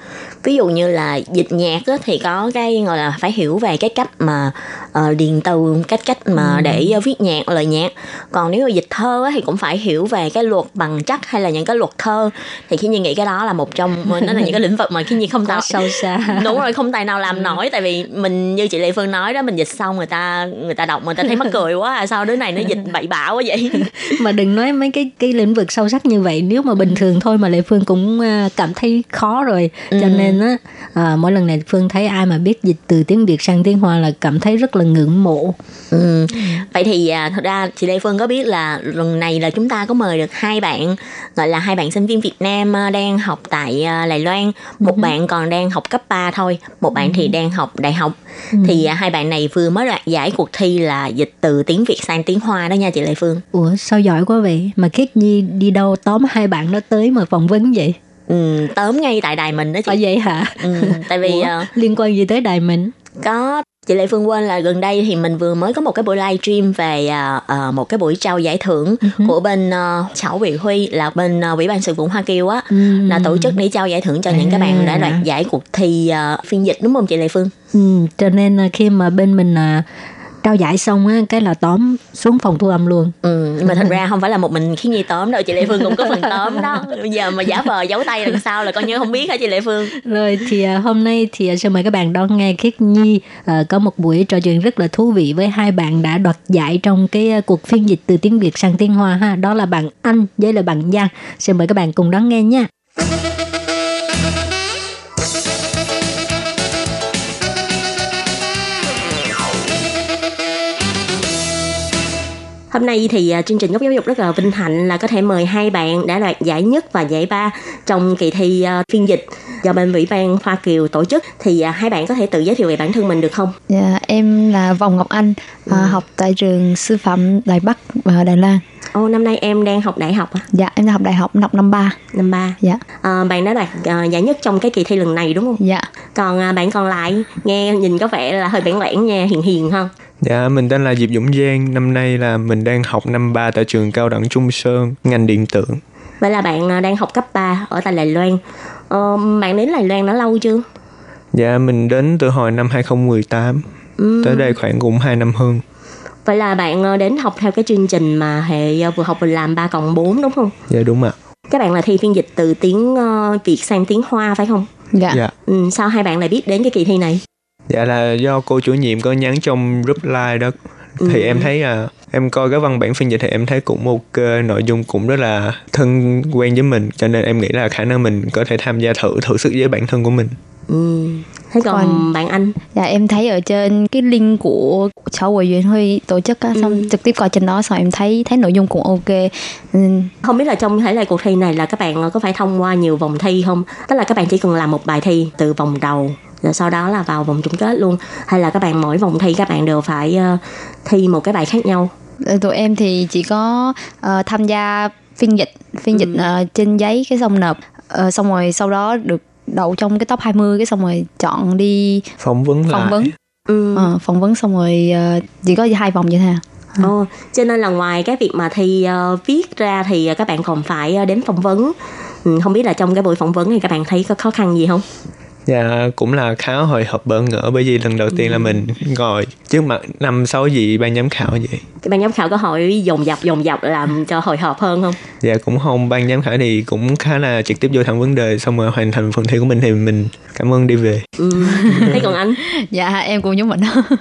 Ví dụ như là dịch nhạc á, thì có cái gọi là phải hiểu về cái cách mà uh, điền từ cách cách mà để ờ, viết nhạc lời nhạc. Còn nếu mà dịch thơ á, thì cũng phải hiểu về cái luật bằng chắc hay là những cái luật thơ. Thì khi như nghĩ cái đó là một trong nó là những cái lĩnh vực mà khi như không tạo sâu xa. (laughs) Đúng rồi không tài nào làm nổi. Tại vì mình như chị lệ phương nói đó mình dịch xong người ta người ta đọc người ta thấy mắc cười quá à sao đứa này nó dịch bậy bạ quá vậy? (laughs) Mà đừng nói mấy cái cái lĩnh vực sâu sắc như vậy. Nếu mà bình thường thôi mà lệ phương cũng à, cảm thấy khó rồi. Cho Ừ. nên á à, mỗi lần này phương thấy ai mà biết dịch từ tiếng việt sang tiếng hoa là cảm thấy rất là ngưỡng mộ. Ừ. vậy thì à, thật ra chị lệ phương có biết là lần này là chúng ta có mời được hai bạn gọi là hai bạn sinh viên việt nam à, đang học tại à, đài loan. Một bạn còn đang học cấp 3 thôi một bạn thì đang học đại học. Thì à, hai bạn này vừa mới đoạt giải cuộc thi là dịch từ tiếng việt sang tiếng hoa đó nha chị lệ phương. Ủa sao giỏi quá vậy? Mà khiết nhi đi đâu tóm hai bạn đó tới mà phỏng vấn vậy? Ừ, tóm ngay tại đài mình đó chị. Vậy hả? Ừ, tại vì Ủa, à, liên quan gì tới đài mình? có chị Lệ Phương quên là gần đây thì mình vừa mới có một cái buổi live stream về à, à, một cái buổi trao giải thưởng của bên uh, Chảo Vị Huy là bên uh, Ủy ban sự vụ Hoa Kiều á là tổ chức để trao giải thưởng cho những cái bạn đã đoạt giải cuộc thi à, phiên dịch đúng không chị Lệ Phương? ừ, cho nên là khi mà bên mình à, trao giải xong á cái là tóm xuống phòng thu âm luôn Ừ, nhưng mà thật (laughs) ra không phải là một mình khiến Nhi tóm đâu chị Lệ Phương cũng có phần tóm đó bây giờ mà giả vờ giấu tay đằng sau là coi như không biết hả chị Lệ Phương Rồi thì à, hôm nay thì à, xin mời các bạn đón nghe Khiết Nhi à, có một buổi trò chuyện rất là thú vị với hai bạn đã đoạt giải trong cái cuộc phiên dịch từ tiếng Việt sang tiếng Hoa ha. Đó là bạn Anh với là bạn Giang. Xin mời các bạn cùng đón nghe nha. Hôm nay thì à, chương trình góc giáo dục rất là vinh hạnh là có thể mời hai bạn đã đoạt giải nhất và giải ba trong kỳ thi à, phiên dịch do bên Ủy ban Hoa Kiều tổ chức thì à, hai bạn có thể tự giới thiệu về bản thân mình được không? Dạ, em là Vòng Ngọc Anh, à, học tại trường sư phạm Đài Bắc và Đài Loan. Ồ, năm nay em đang học đại học à? Dạ, em đang học đại học năm năm ba. năm ba. Dạ, À, bạn đã đoạt giải nhất trong cái kỳ thi lần này đúng không? dạ. Còn bạn còn lại nghe nhìn có vẻ là hơi bản lẻn nha, hiền hiền không? Dạ, mình tên là Diệp Dũng Giang. Năm nay là mình đang học năm 3 tại trường cao đẳng Trung Sơn, ngành điện tử. Vậy là bạn à, đang học cấp 3 ở tại Đài Loan. Ờ, bạn đến Đài Loan đã lâu chưa? Dạ, mình đến từ hồi năm 2018. Ừ. Tới đây khoảng cũng 2 năm hơn. Vậy là bạn à, đến học theo cái chương trình mà hệ à, vừa học vừa làm 3 cộng 4 đúng không? Dạ đúng ạ. Các bạn là thi phiên dịch từ tiếng ờ, Việt sang tiếng Hoa phải không? Dạ. Dạ. Ừ, sao hai bạn lại biết đến cái kỳ thi này? Dạ là do cô chủ nhiệm có nhắn trong group like đó thì Ừ. em thấy là em coi cái văn bản phiên dịch thì em thấy cũng ok nội dung cũng rất là thân quen với mình cho nên em nghĩ là khả năng mình có thể tham gia thử thử sức với bản thân của mình Ừ. Thế còn Còn- bạn anh? Dạ em thấy ở trên cái link của cháu Hội Duyên Huy tổ chức á, xong Ừ. trực tiếp coi trên đó xong em thấy thấy nội dung cũng ok. Ừ, Không biết là trong thể lệ cuộc thi này là các bạn có phải thông qua nhiều vòng thi không? Tức là các bạn chỉ cần làm một bài thi từ vòng đầu rồi sau đó là vào vòng chung kết luôn hay là các bạn mỗi vòng thi các bạn đều phải ờ, thi một cái bài khác nhau? Ờ, tụi em thì chỉ có ờ, tham gia phiên dịch phiên dịch ờ, trên giấy cái xong nộp Ờ, xong rồi sau đó được đậu trong cái top 20 cái xong rồi chọn đi phỏng vấn phỏng lại vấn Ừ. Ờ, phỏng vấn xong rồi ờ, chỉ có hai vòng vậy thôi à. Ồ, cho nên là ngoài cái việc mà thi ờ, viết ra thì các bạn còn phải ờ, đến phỏng vấn. Ừ, không biết là trong cái buổi phỏng vấn thì các bạn thấy có khó khăn gì không? Dạ cũng là khá hồi hộp bỡ ngỡ bởi vì lần đầu tiên là mình ngồi trước mặt năm sáu vị ban giám khảo vậy. Cái ban giám khảo có hỏi dồn dập dồn dập làm cho hồi hộp hơn không? Dạ cũng không ban giám khảo thì cũng khá là trực tiếp vô thẳng vấn đề xong rồi hoàn thành phần thi của mình thì mình cảm ơn đi về. Ừ. (laughs) Thế còn anh? dạ em cũng giống mình đó (laughs)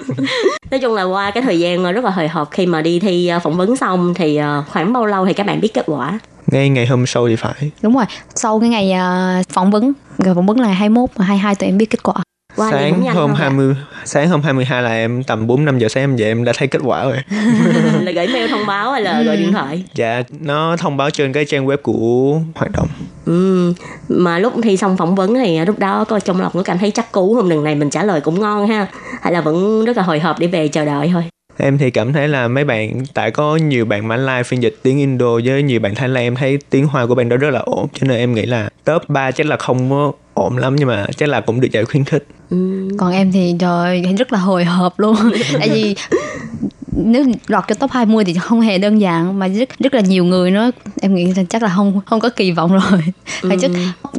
Nói chung là qua cái thời gian rất là hồi hộp khi mà đi thi ờ, phỏng vấn xong thì ờ, khoảng bao lâu thì các bạn biết kết quả? Ngay ngày hôm sau thì phải. đúng rồi sau cái ngày ờ, phỏng vấn ngày phỏng vấn là 21 và 22 tụi em biết kết quả cũng sáng hôm không ạ? 20 sáng hôm 22 là em tầm 4 5 giờ sáng em dậy em đã thấy kết quả rồi. (laughs) là gửi mail thông báo hay là gọi điện thoại? Dạ nó thông báo trên cái trang web của hoạt động. Ừ. Mà lúc thi xong phỏng vấn thì lúc đó có trong lòng có cảm thấy chắc cú không? Lần này mình trả lời cũng ngon ha. Hay là vẫn rất là hồi hộp để về chờ đợi thôi? Em thì cảm thấy là mấy bạn tại có nhiều bạn Mã Lai phiên dịch tiếng Indo với nhiều bạn Thái Lan em thấy tiếng Hoa của bạn đó rất là ổn cho nên em nghĩ là top 3 chắc là không có ổn lắm nhưng mà chắc là cũng được giải khuyến khích. Ừ. còn em thì trời rất là hồi hộp luôn (laughs) tại vì nếu lọt cho top 20 thì không hề đơn giản mà rất rất là nhiều người nữa em nghĩ là chắc là không không có kỳ vọng rồi. (laughs) Ừ. chắc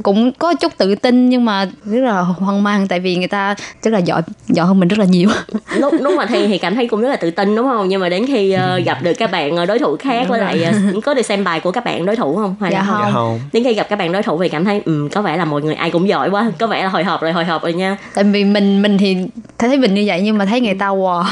cũng có chút tự tin nhưng mà rất là hoang mang tại vì người ta rất là giỏi giỏi hơn mình rất là nhiều. (laughs) Lúc lúc mà thi thì cảm thấy cũng rất là tự tin đúng không? Nhưng mà đến khi ờ, gặp được các bạn ờ, đối thủ khác với lại ờ, có được xem bài của các bạn đối thủ không? Hay Dạ là không. Dạ không. đến khi gặp các bạn đối thủ thì cảm thấy ừ, có vẻ là mọi người ai cũng giỏi quá có vẻ là hồi hộp rồi hồi hộp rồi nha. Tại vì mình mình thì thấy mình như vậy nhưng mà thấy người ta wow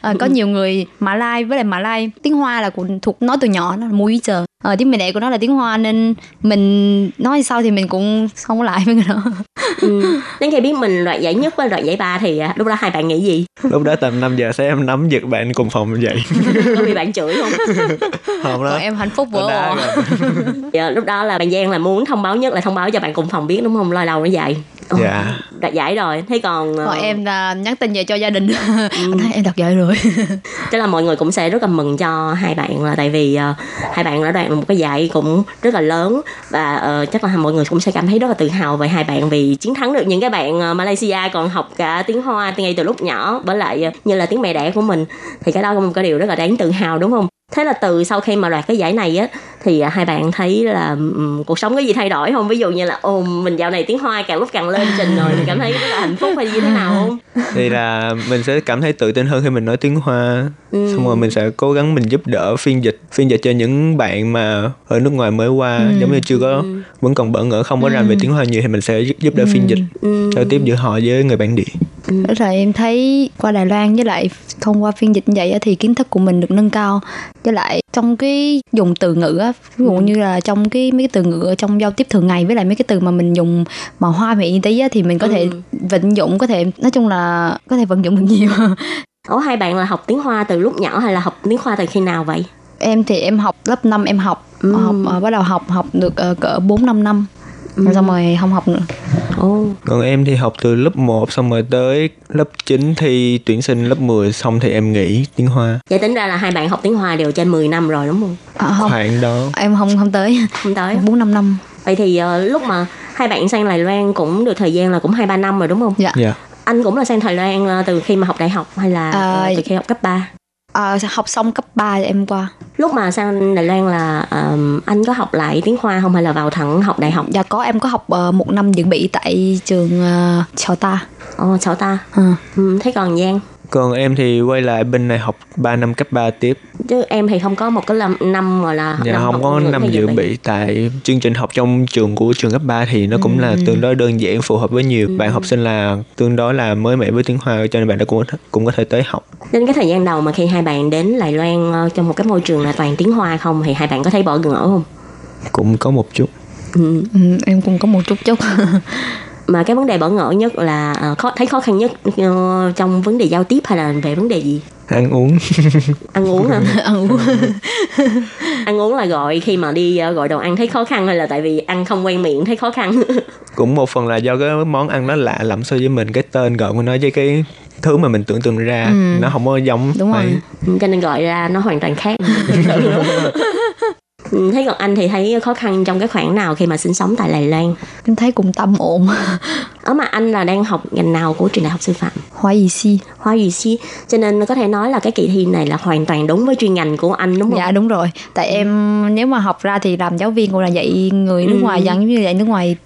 à, (laughs) có nhiều người Mã Lai với lại Mã Lai tiếng Hoa là cũng thuộc nói từ nhỏ nó là mũi giờ à, tiếng mẹ đẻ của nó là tiếng Hoa nên mình nói sao thì mình cũng không có lại với người đó. (laughs) Ừ. đến khi biết mình đoạt giải nhất với đoạt giải ba thì à, lúc đó hai bạn nghĩ gì? Lúc đó tầm 5 giờ sáng em nắm giật bạn cùng phòng dậy. có bị bạn chửi không? (laughs) Không đó. còn em hạnh phúc vỡ dạ, lúc đó là bạn Giang là muốn thông báo nhất là thông báo cho bạn cùng phòng biết đúng không? Lôi đầu nó dậy Dạ. đoạt giải rồi. Thế còn ờ, còn em là nhắn tin về cho gia đình. Thấy (laughs) em đặt giải rồi. (laughs) Tức là mọi người cũng sẽ rất là mừng cho hai bạn là tại vì ờ, hai bạn đã đoạt một cái giải cũng rất là lớn và ờ, chắc là mọi người cũng sẽ cảm thấy rất là tự hào về hai bạn vì chiến thắng được những cái bạn ờ, Malaysia còn học cả tiếng Hoa ngay từ lúc nhỏ. Bởi lại ờ, như là tiếng mẹ đẻ của mình. Thì cái đó cũng một cái điều rất là đáng tự hào đúng không thế là từ sau khi mà đoạt cái giải này á thì ờ, hai bạn thấy là ừm, cuộc sống có gì thay đổi không ví dụ như là ồ mình dạo này tiếng Hoa càng lúc càng lên trình rồi mình cảm thấy rất là hạnh phúc hay như thế nào không Thì là mình sẽ cảm thấy tự tin hơn khi mình nói tiếng Hoa. Ừ. Xong rồi mình sẽ cố gắng mình giúp đỡ phiên dịch, phiên dịch cho những bạn mà ở nước ngoài mới qua giống như chưa có vẫn còn bỡ ngỡ không có rành về tiếng Hoa nhiều thì mình sẽ giúp, đỡ phiên dịch Ừ. giao tiếp giữa họ với người bản địa. Rất là em thấy qua Đài Loan với lại thông qua phiên dịch như vậy thì kiến thức của mình được nâng cao. Với lại trong cái dùng từ ngữ á, ví dụ như là trong cái mấy cái từ ngữ trong giao tiếp thường ngày với lại mấy cái từ mà mình dùng mà hoa mỹ y tế á, thì mình có thể vận dụng có thể nói chung là có thể vận dụng được nhiều. (laughs) Ủa hai bạn là học tiếng Hoa từ lúc nhỏ hay là học tiếng Hoa từ khi nào vậy? em thì em học lớp 5 em học. Ừ. học ờ, bắt đầu học học được ờ, cỡ 4 5 năm rồi xong rồi không học nữa Ồ, Còn em thì học từ lớp 1 xong rồi tới lớp 9 thi tuyển sinh lớp 10 xong thì em nghỉ tiếng Hoa. vậy tính ra là hai bạn học tiếng Hoa đều trên 10 năm rồi đúng không? à, không Khoảng đó. em không không tới Không tới. 4 5 năm Vậy thì ờ, lúc mà hai bạn sang Đài Loan cũng được thời gian là cũng 2 3 năm rồi đúng không? dạ Dạ. Anh cũng là sang Đài Loan ờ, từ khi mà học đại học hay là À, ờ, từ khi học cấp 3? À, học xong cấp 3 thì em qua Lúc mà sang Đài Loan là ờm, anh có học lại tiếng Hoa không hay là vào thẳng học đại học? Dạ có em có học ờ, một năm dự bị tại trường uh, Chào Ta. Ồ, cháu ta. Ờ. Ừ, thế còn Giang? Còn em thì quay lại bên này học 3 năm cấp 3 tiếp. chứ em thì không có một cái năm, năm gọi là Dạ năm không học có năm dự bị tại chương trình học trong trường của trường cấp 3 thì nó cũng là tương đối đơn giản phù hợp với nhiều bạn học sinh là tương đối là mới mẻ với tiếng Hoa cho nên bạn đã cũng cũng có thể tới học. Đến cái thời gian đầu mà khi hai bạn đến Đài Loan ờ, trong một cái môi trường là toàn tiếng Hoa không thì hai bạn có thấy bỏ ngỡ không? Cũng có một chút. Ừ. Ừ, em cũng có một chút chút (laughs) Mà cái vấn đề bỡ ngỡ nhất là ờ, khó, thấy khó khăn nhất ờ, trong vấn đề giao tiếp hay là về vấn đề gì? Ăn uống. (laughs) Ăn uống hả? (laughs) ăn uống (laughs) ăn uống là gọi khi mà đi ờ, gọi đồ ăn thấy khó khăn hay là tại vì ăn không quen miệng thấy khó khăn? cũng một phần là do cái món ăn nó lạ lẫm so với mình cái tên gọi của nó với cái thứ mà mình tưởng tượng ra nó không có giống Đúng rồi. cho nên gọi ra nó hoàn toàn khác. Ừ, Thế còn anh thì thấy khó khăn trong cái khoảng nào khi mà sinh sống tại Đài Loan? em thấy cũng tâm ổn (laughs) Ở mà anh là đang học ngành nào của trường đại học sư phạm? hóa gì si Hóa gì si Cho nên có thể nói là cái kỳ thi này là hoàn toàn đúng với chuyên ngành của anh đúng không? dạ đúng rồi tại em nếu mà học ra thì làm giáo viên cũng là dạy người nước Ừ. ngoài giống như dạy nước ngoài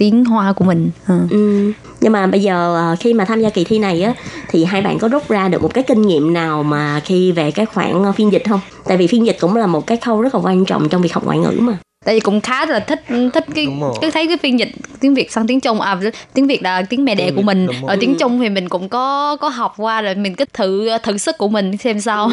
tiếng hoa của mình ừ. Ừ. Nhưng mà bây giờ ờ, khi mà tham gia kỳ thi này á thì hai bạn có rút ra được một cái kinh nghiệm nào mà khi về cái khoản ờ, phiên dịch không? Tại vì phiên dịch cũng là một cái khâu rất là quan trọng trong việc học ngoại ngữ mà. tại vì cũng khá là thích thích cái cứ thấy cái phiên dịch tiếng việt sang tiếng trung à tiếng việt là tiếng mẹ đẻ của mình rồi. ở tiếng trung thì mình cũng có có học qua rồi mình cứ thử thử sức của mình xem sao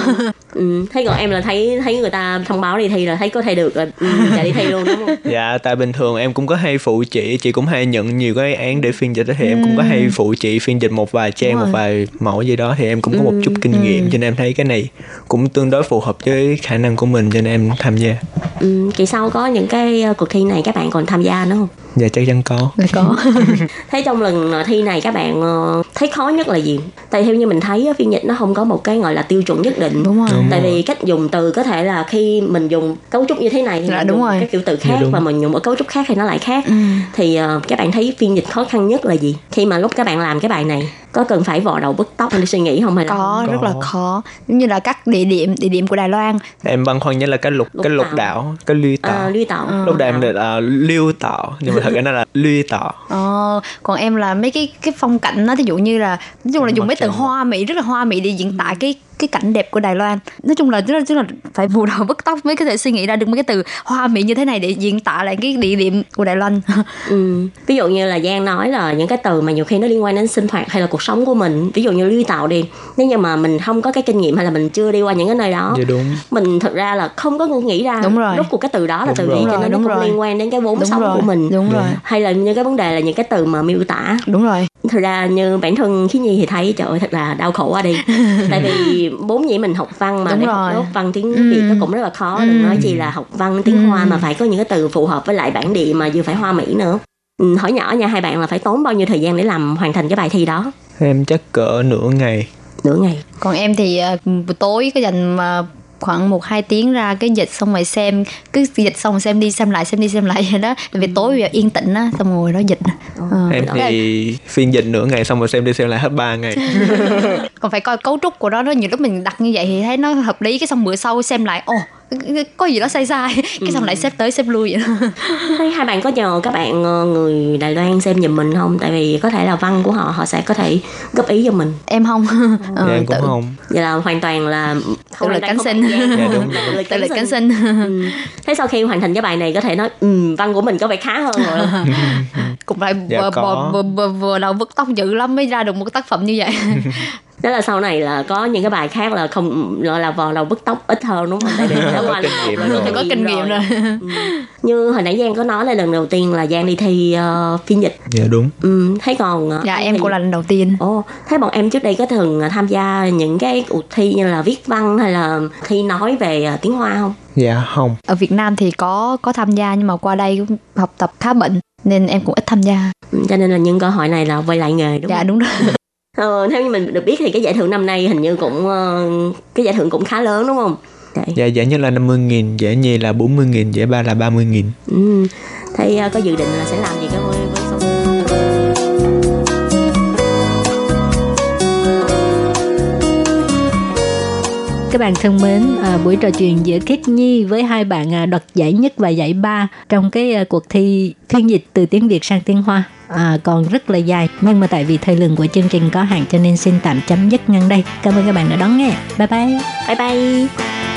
Ừ. (laughs) Thế còn em là thấy thấy người ta thông báo đi thi là thấy có thể được rồi ừ, chạy đi thi luôn đúng không? Dạ, tại bình thường em cũng có hay phụ chị, chị cũng hay nhận nhiều cái án để phiên dịch á, thì em cũng có hay phụ chị phiên dịch một vài trang, một vài mẫu gì đó thì em cũng có một chút kinh nghiệm cho nên em thấy cái này cũng tương đối phù hợp với khả năng của mình cho nên em tham gia. Ừ. Kỳ sau có những cái ờ, cuộc thi này các bạn còn tham gia nữa không? Dạ chắc chắn có. là có (laughs) Thế trong lần ờ, thi này các bạn ờ, thấy khó nhất là gì? Tại theo như mình thấy á, phiên dịch nó không có một cái gọi là tiêu chuẩn nhất định. đúng rồi Đúng Tại rồi. vì cách dùng từ có thể là khi mình dùng cấu trúc như thế này thì Dạ, mình đúng rồi. cái kiểu từ khác đúng. và mình dùng ở cấu trúc khác thì nó lại khác. Ừ. Thì ờ, các bạn thấy phiên dịch khó khăn nhất là gì? Khi mà lúc các bạn làm cái bài này có cần phải vò đầu bứt tóc để suy nghĩ không hay là có Có. rất là khó. Giống như là các địa điểm địa điểm của Đài Loan. Em băn khoăn nhất là cái lục Lục cái lục đạo, cái lưu à, tạo. lưu tạo Lúc đầu em định là lưu tạo nhưng mà thật ra nó là lưu tạo. Ờ, còn em là mấy cái cái phong cảnh nó ví dụ như là nói chung là dùng mấy từ hoa mỹ rất là hoa mỹ để diễn tả cái cái cảnh đẹp của Đài Loan nói chung là rất là, phải vụ đầu bứt tóc mới có thể suy nghĩ ra được mấy cái từ hoa mỹ như thế này để diễn tả lại cái địa điểm của Đài Loan (laughs) Ừ. Ví dụ như là Giang nói là những cái từ mà nhiều khi nó liên quan đến sinh hoạt hay là cuộc sống của mình Ví dụ như lưu tạo đi Nếu như mà mình không có cái kinh nghiệm hay là mình chưa đi qua những cái nơi đó Dạ đúng. Mình thật ra là không có nghĩ ra Đúng rồi. Rốt cuộc cái từ đó là Đúng từ rồi. gì Đúng Cho rồi, nên nó đúng cũng rồi. liên quan đến cái vốn đúng sống rồi của mình đúng rồi Hay là những cái vấn đề là những cái từ mà miêu tả đúng rồi Thật ra như bản thân Khí Nhi thì thấy trời ơi thật là đau khổ quá đi (laughs) Tại vì bốn dĩ mình học văn mà Đúng để rồi. học văn tiếng Ừ. Việt nó cũng rất là khó Đừng nói chi là học văn tiếng Hoa mà phải có những cái từ phù hợp với lại bản địa mà vừa phải Hoa Mỹ nữa Ừ, hỏi nhỏ nha hai bạn là phải tốn bao nhiêu thời gian để làm hoàn thành cái bài thi đó Em chắc cỡ nửa ngày. nửa ngày còn em thì ờ, buổi tối có dành mà khoảng một hai tiếng ra cái dịch xong rồi xem cứ dịch xong rồi xem đi xem lại xem đi xem lại vậy đó. Vì tối bây giờ yên tĩnh á xong rồi đó dịch Ờ. Em thì phiên dịch nửa ngày xong rồi xem đi xem lại hết 3 ngày. (laughs) còn phải coi cấu trúc của nó đó nhiều lúc mình đặt như vậy thì thấy nó hợp lý cái xong bữa sau xem lại ồ cái- có gì đó sai sai cái xong lại xếp tới xếp lui vậy đó. thấy hai bạn có nhờ các bạn ờ, người Đài Loan xem giùm mình không tại vì có thể là văn của họ họ sẽ có thể góp ý cho mình em không Ờ, Dạ em cũng tự, không. vậy là hoàn toàn là không toàn cánh sinh. Dạ, đúng, Tự lực tự lực cánh cánh sinh Ừ. thế sau khi hoàn thành cái bài này có thể nói ừ, văn của mình có vẻ khá hơn rồi cũng phải Dạ, vừa, có. vừa, vừa, vừa đầu bứt tóc dữ lắm mới ra được một tác phẩm như vậy Đó là sau này là có những cái bài khác là không gọi là vò đầu bứt tóc ít hơn đúng không? Tại vì (laughs) đã qua kinh nghiệm rồi. phải có kinh nghiệm rồi Ừ. Như hồi nãy Giang có nói là lần đầu tiên là Giang đi thi ờ, phiên dịch. Dạ đúng. Ừ, thấy còn ờ, dạ em thì- cũng là lần đầu tiên Ồ, thế bọn em trước đây có thường ờ, tham gia những cái cuộc thi như là viết văn hay là thi nói về tiếng Hoa không? Dạ không. ở Việt Nam thì có có tham gia nhưng mà qua đây cũng học tập khá bận nên em cũng ít tham gia Ừ, cho nên là nhân cơ hội này là quay lại nghề đúng dạ không? đúng rồi (laughs) Ờ, theo như mình được biết thì cái giải thưởng năm nay hình như cũng ờ, cái giải thưởng cũng khá lớn đúng không? Đấy. Dạ giải nhất là 50 nghìn, giải nhì là 40 nghìn, giải ba là 30 nghìn. Ừ. Thì ờ, có dự định là sẽ làm gì cái với các bạn thân mến, à, buổi trò chuyện giữa Khiết Nhi với hai bạn à, đoạt giải nhất và giải ba trong cái à, cuộc thi phiên dịch từ tiếng Việt sang tiếng Hoa à, còn rất là dài nhưng mà tại vì thời lượng của chương trình có hạn cho nên xin tạm chấm dứt ngang đây. Cảm ơn các bạn đã đón nghe. Bye bye. Bye bye.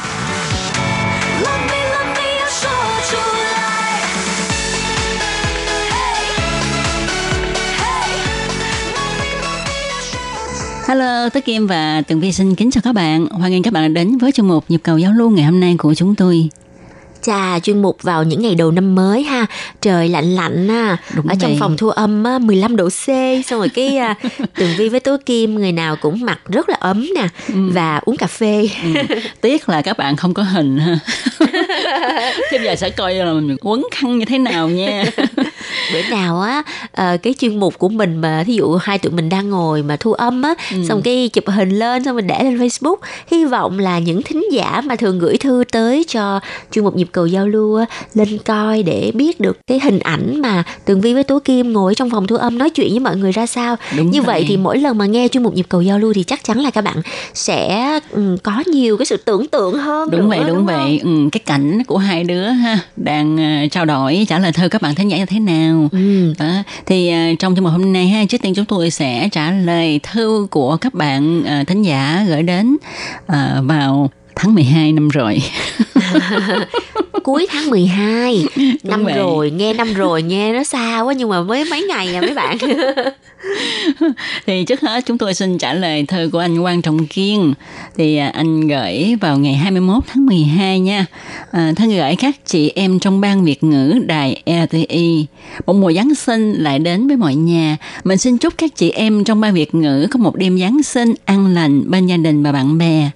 Hello, Tố Kim và Tường Vi xin kính chào các bạn. Hoan nghênh các bạn đã đến với chương mục nhịp cầu giao lưu ngày hôm nay của chúng tôi. Chà, chuyên mục vào những ngày đầu năm mới ha, trời lạnh lạnh ha, Đúng ở trong vậy. phòng thu âm á, 15 độ C, xong rồi cái à, (laughs) Tường Vi với Tố Kim người nào cũng mặc rất là ấm nè và uống cà phê. Ừ. Tiếc là các bạn không có hình ha. (laughs) Thế giờ sẽ coi là mình quấn khăn như thế nào nha. (laughs) bữa nào á ờ, cái chuyên mục của mình mà thí dụ hai tụi mình đang ngồi mà thu âm á Ừ. xong cái chụp hình lên xong mình để lên Facebook hy vọng là những thính giả mà thường gửi thư tới cho chuyên mục nhịp cầu giao lưu lên coi để biết được cái hình ảnh mà Tường Vi với Tố Kim ngồi trong phòng thu âm nói chuyện với mọi người ra sao Đúng như vậy vậy. thì mỗi lần mà nghe chuyên mục nhịp cầu giao lưu thì chắc chắn là các bạn sẽ ừ, có nhiều cái sự tưởng tượng hơn đúng nữa, vậy đúng, không? vậy ừ, cái cảnh của hai đứa ha đang ờ, trao đổi trả lời thơ các bạn thính giả như thế nào Ừ. đó. thì ờ, trong chương mục hôm nay ha trước tiên chúng tôi sẽ trả lời thư của các bạn uh, thính giả gửi đến ờ, vào tháng 12 năm rồi. (laughs) Cuối tháng 12 năm vậy. rồi nghe năm rồi nghe nó xa quá nhưng mà mới mấy ngày à mấy bạn. (laughs) Thì trước hết chúng tôi xin trả lời thư của anh Quang Trọng Kiên. Thì à, anh gửi vào ngày 21 tháng 12 nha. À, thân gửi các chị em trong ban Việt ngữ đài RTI một mùa Giáng sinh lại đến với mọi nhà. Mình xin chúc các chị em trong ban Việt ngữ có một đêm Giáng sinh an lành bên gia đình và bạn bè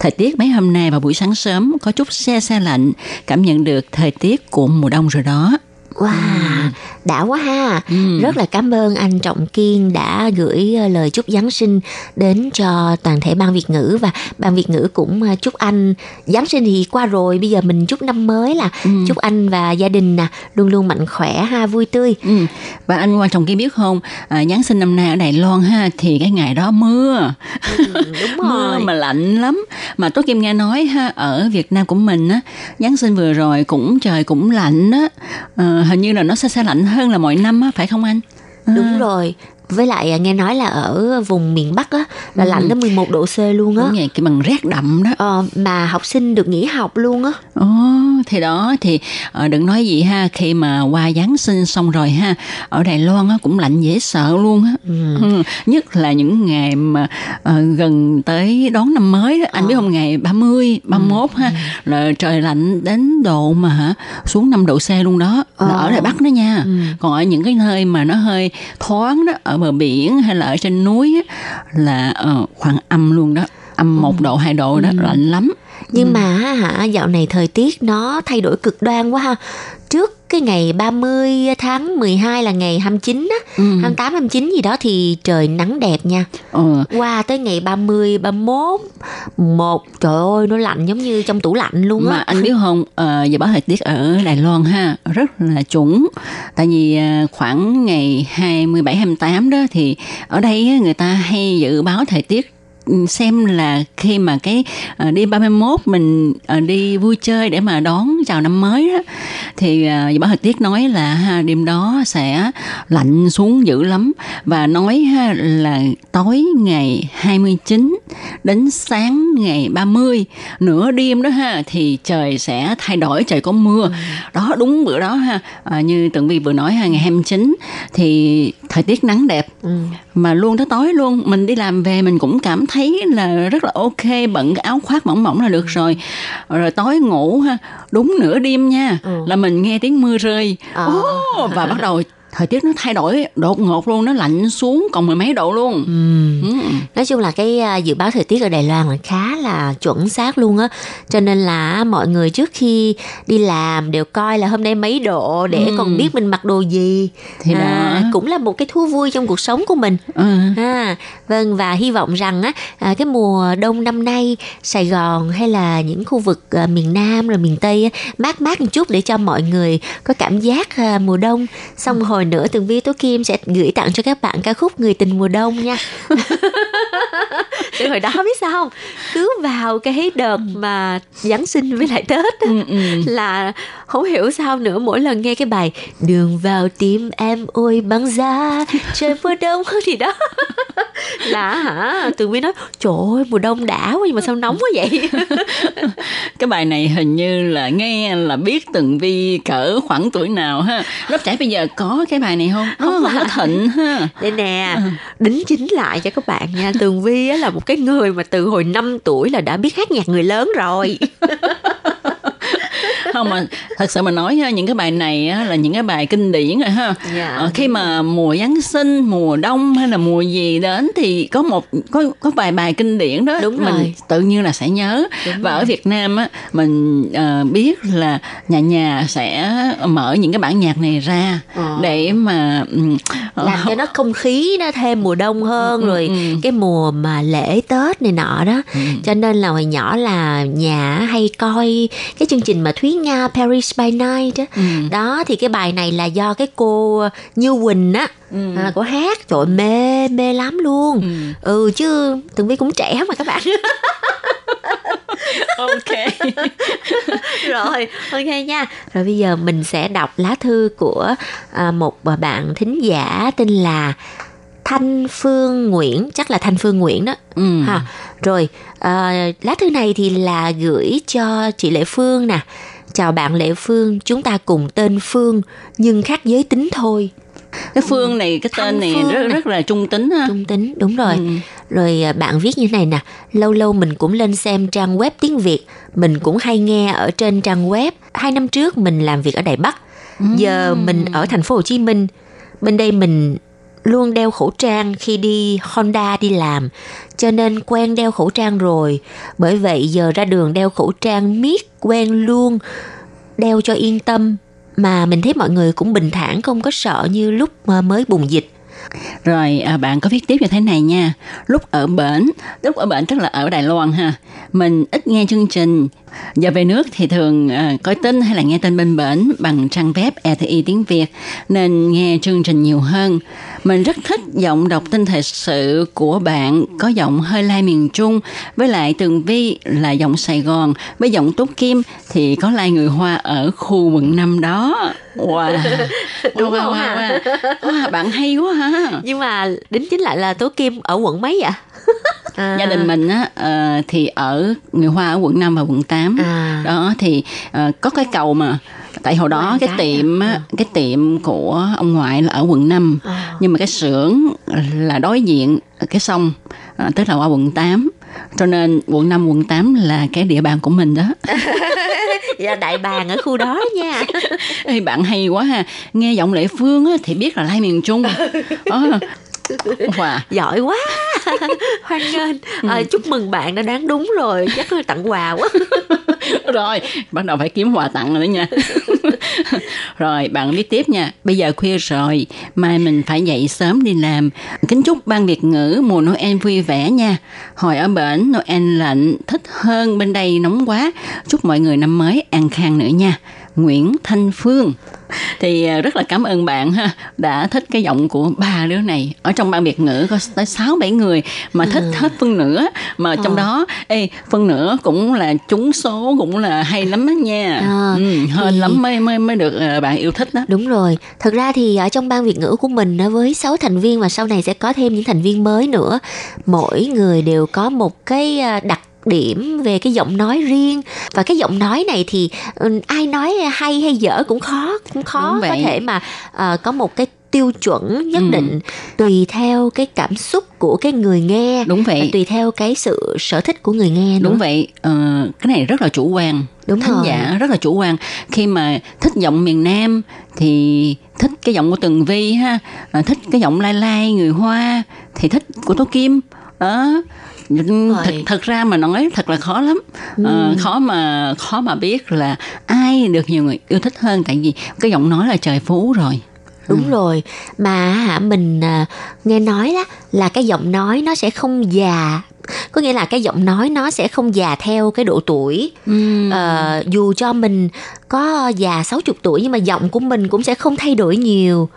Thời tiết mấy hôm nay vào buổi sáng sớm có chút xe xe lạnh, cảm nhận được thời tiết của mùa đông rồi đó. Wow, đã quá ha. Ừ. Rất là cảm ơn anh Trọng Kiên đã gửi ờ, lời chúc Giáng sinh đến cho toàn thể ban Việt ngữ và ban Việt ngữ cũng ờ, chúc anh Giáng sinh thì qua rồi, bây giờ mình chúc năm mới là Ừ. chúc anh và gia đình nè luôn luôn mạnh khỏe ha, vui tươi. Ừ. Và anh quan trọng kia biết không, à, Giáng sinh năm nay ở Đài Loan ha thì cái ngày đó mưa, Ừ, đúng (laughs) mưa rồi. mà lạnh lắm. Mà Tố Kim nghe nói ha ở Việt Nam của mình á, Giáng sinh vừa rồi cũng trời cũng lạnh đó. Ờ, hình như là nó sẽ sẽ lạnh hơn là mọi năm á, phải không anh? Đúng rồi. Với lại à, nghe nói là ở vùng miền Bắc á là lạnh đến 11 độ C luôn á. Đúng vậy, cái bằng rét đậm đó. Ờ, mà học sinh được nghỉ học luôn á. Ồ, thì đó thì ờ, đừng nói gì ha khi mà qua Giáng sinh xong rồi ha ở Đài Loan á, cũng lạnh dễ sợ luôn á ừ. nhất là những ngày mà ờ, gần tới đón năm mới đó. anh biết không ngày 30, 31 ha là trời lạnh đến độ mà hả xuống 5 độ C luôn đó là Ờ. ở Đài Bắc đó nha còn ở những cái nơi mà nó hơi thoáng đó ở bờ biển hay là ở trên núi á, là ờ, khoảng âm luôn đó âm một độ hai độ đó lạnh lắm Nhưng mà á hả dạo này thời tiết nó thay đổi cực đoan quá ha. Trước cái ngày 30 tháng 12 là ngày 29 á, Ừ. 28 29 gì đó thì trời nắng đẹp nha. Ờ, Qua tới ngày 30 31 1 trời ơi nó lạnh giống như trong tủ lạnh luôn mà á. anh biết không ờ, dự báo thời tiết ở Đài Loan ha rất là chuẩn tại vì ờ, khoảng ngày 27 28 đó thì ở đây người ta hay dự báo thời tiết xem là khi mà cái à, đêm 31 mình à, đi vui chơi để mà đón chào năm mới đó thì dự báo thời tiết nói là ha, đêm đó sẽ lạnh xuống dữ lắm. Và nói ha, là tối ngày 29 đến sáng ngày 30 nửa đêm đó ha thì trời sẽ thay đổi trời có mưa. Đó đúng bữa đó ha. À, như tường vi vừa nói ha ngày 29 thì thời tiết nắng đẹp mà luôn tới tối luôn mình đi làm về mình cũng cảm thấy là rất là ok bận cái áo khoác mỏng mỏng là được rồi. Rồi tối ngủ ha đúng nửa đêm nha là mình nghe tiếng mưa rơi. À. Ồ, và bắt đầu thời tiết nó thay đổi đột ngột luôn nó lạnh xuống còn mười mấy độ luôn Ừ. nói chung là cái à, dự báo thời tiết ở Đài Loan là khá là chuẩn xác luôn á cho nên là mọi người trước khi đi làm đều coi là hôm nay mấy độ để Ừ. còn biết mình mặc đồ gì Thì đó. à, cũng là một cái thú vui trong cuộc sống của mình Ừ. À, vâng và hy vọng rằng á à, cái mùa đông năm nay Sài Gòn hay là những khu vực à, miền Nam rồi miền Tây á, mát mát một chút để cho mọi người có cảm giác mùa đông. Xong hồi nữa, Tường Vi Tố Kim sẽ gửi tặng cho các bạn ca khúc Người tình mùa đông nha. (laughs) (laughs) Từ hồi đó biết sao không? Cứ vào cái đợt mà Giáng sinh với lại Tết á, là không hiểu sao nữa. Mỗi lần nghe cái bài đường vào tim em ôi băng giá trời mùa đông (laughs) thì đó. (laughs) Là hả? Tường vi nói trời ơi mùa đông đã quá nhưng mà sao nóng quá vậy? Cái bài này hình như là nghe là biết từng vi cỡ khoảng tuổi nào ha. Lớp trẻ bây giờ có cái bài này không? Không à. có thịnh ha. Đây nè đính chính lại cho các bạn nha. Tường vi á là một cái người mà từ hồi 5 tuổi là đã biết hát nhạc người lớn rồi. (laughs) không mà thật sự mà nói ha, những cái bài này á, là những cái bài kinh điển rồi ha Dạ. Ờ, khi mà mùa giáng sinh mùa đông hay là mùa gì đến thì có một có có vài bài kinh điển đó Đúng mình rồi. tự nhiên là sẽ nhớ và ở Việt Nam á mình ờ, biết là nhà nhà sẽ mở những cái bản nhạc này ra Ờ. để mà ờ, làm cho nó không khí nó thêm mùa đông hơn rồi cái mùa mà lễ tết này nọ đó cho nên là hồi nhỏ là nhà hay coi cái chương trình mà thúy nga paris by night đó đó thì cái bài này là do cái cô như quỳnh á à, của hát. Trời mê mê lắm luôn. Ừ. Chứ tường vi cũng trẻ mà các bạn. (laughs) Ok. (laughs) Rồi ok nha. Rồi bây giờ mình sẽ đọc lá thư của à, một bà bạn thính giả tên là Thanh Phương Nguyễn. Chắc là Thanh Phương Nguyễn đó. Ừ. ha. Rồi à, lá thư này thì là gửi cho chị Lệ Phương nè chào bạn Lệ Phương chúng ta cùng tên Phương nhưng khác giới tính thôi. Cái phương này cái tên này Phương rất này. rất là trung tính ha. Trung tính đúng rồi. Ừ. rồi à, bạn viết như này nè. Lâu lâu mình cũng lên xem trang web tiếng việt. Mình cũng hay nghe ở trên trang web. Hai năm trước mình làm việc ở đài bắc. Giờ mình ở thành phố hồ chí minh. Bên đây mình luôn đeo khẩu trang khi đi honda đi làm, cho nên quen đeo khẩu trang rồi. Bởi vậy giờ ra đường đeo khẩu trang miết, quen luôn, đeo cho yên tâm. Mà mình thấy mọi người cũng bình thản, không có sợ như lúc mà mới bùng dịch. Rồi à, bạn có viết tiếp như thế này nha. Lúc ở bển, lúc ở bển tức là ở Đài Loan ha. Mình ít nghe chương trình. Giờ về nước thì thường à, coi tin hay là nghe tin bên bển bằng trang web RTI tiếng Việt nên nghe chương trình nhiều hơn. Mình rất thích giọng đọc tin thời sự của bạn có giọng hơi lai miền Trung với lại Tường Vi là giọng Sài Gòn với giọng Túc Kim thì có lai người Hoa ở khu quận 5 đó. Wow. (laughs) Đúng wow, không wow, wow. Wow, bạn hay quá ha. (laughs) nhưng mà đính chính lại là tố kim ở quận mấy vậy? (laughs) À, gia đình mình á ờ, thì ở người hoa ở quận 5 và quận 8 À. đó thì ờ, có cái cầu mà. Tại hồi đó cái cái tiệm á, cái tiệm của ông ngoại là ở quận 5 À. nhưng mà cái xưởng là đối diện cái sông ờ, tức là qua quận 8 cho nên quận 5 quận 8 là cái địa bàn của mình đó (laughs) đại bàng ở khu đó nha. Ê, bạn hay quá ha. Nghe giọng lệ phương á, thì biết là lai miền trung. Ờ. wow. (laughs) giỏi quá. (laughs) Hoan nghênh. À, chúc mừng bạn đã đoán đúng rồi. Chắc là tặng quà quá. (laughs) Rồi bắt đầu phải kiếm quà tặng rồi đó nha. Rồi bạn viết tiếp nha. Bây giờ khuya rồi mai mình phải dậy sớm đi làm. Kính chúc ban việt ngữ mùa noel vui vẻ nha. Hồi ở bển noel lạnh thích hơn bên đây nóng quá. Chúc mọi người năm mới an khang nữa nha nguyễn thanh phương thì à, rất là cảm ơn bạn ha đã thích cái giọng của ba đứa này ở trong ban biệt ngữ có tới sáu bảy người mà thích Ừ. hết phân nửa mà trong Ờ. đó ê phân nửa cũng là trúng số cũng là hay lắm đó nha Ờ, ừ, hên thì- lắm mới mới mới được ờ, bạn yêu thích đó Đúng rồi, thật ra thì ở trong ban Việt ngữ của mình với 6 thành viên và sau này sẽ có thêm những thành viên mới nữa. Mỗi người đều có một cái à, đặc điểm về cái giọng nói riêng. Và cái giọng nói này thì ừ, ai nói hay hay dở cũng khó cũng khó Đúng có thể mà à, có một cái tiêu chuẩn nhất Ừ. định tùy theo cái cảm xúc của cái người nghe đúng vậy. tùy theo cái sự sở thích của người nghe nữa. đúng vậy. Ờ, cái này rất là chủ quan. Đúng thính rồi. giả rất là chủ quan. Khi mà thích giọng miền Nam thì thích cái giọng của Tường Vi ha à, thích cái giọng lai lai người Hoa thì thích của Tố Kim. Đó thật, thật ra mà nói thật là khó lắm. Ờ, khó mà khó mà biết là ai được nhiều người yêu thích hơn. Tại vì cái giọng nói là trời phú rồi. Đúng rồi, mà hả mình à, nghe nói đó là cái giọng nói nó sẽ không già. Có nghĩa là cái giọng nói nó sẽ không già theo cái độ tuổi. Ờ, dù cho mình có già 60 tuổi nhưng mà giọng của mình cũng sẽ không thay đổi nhiều.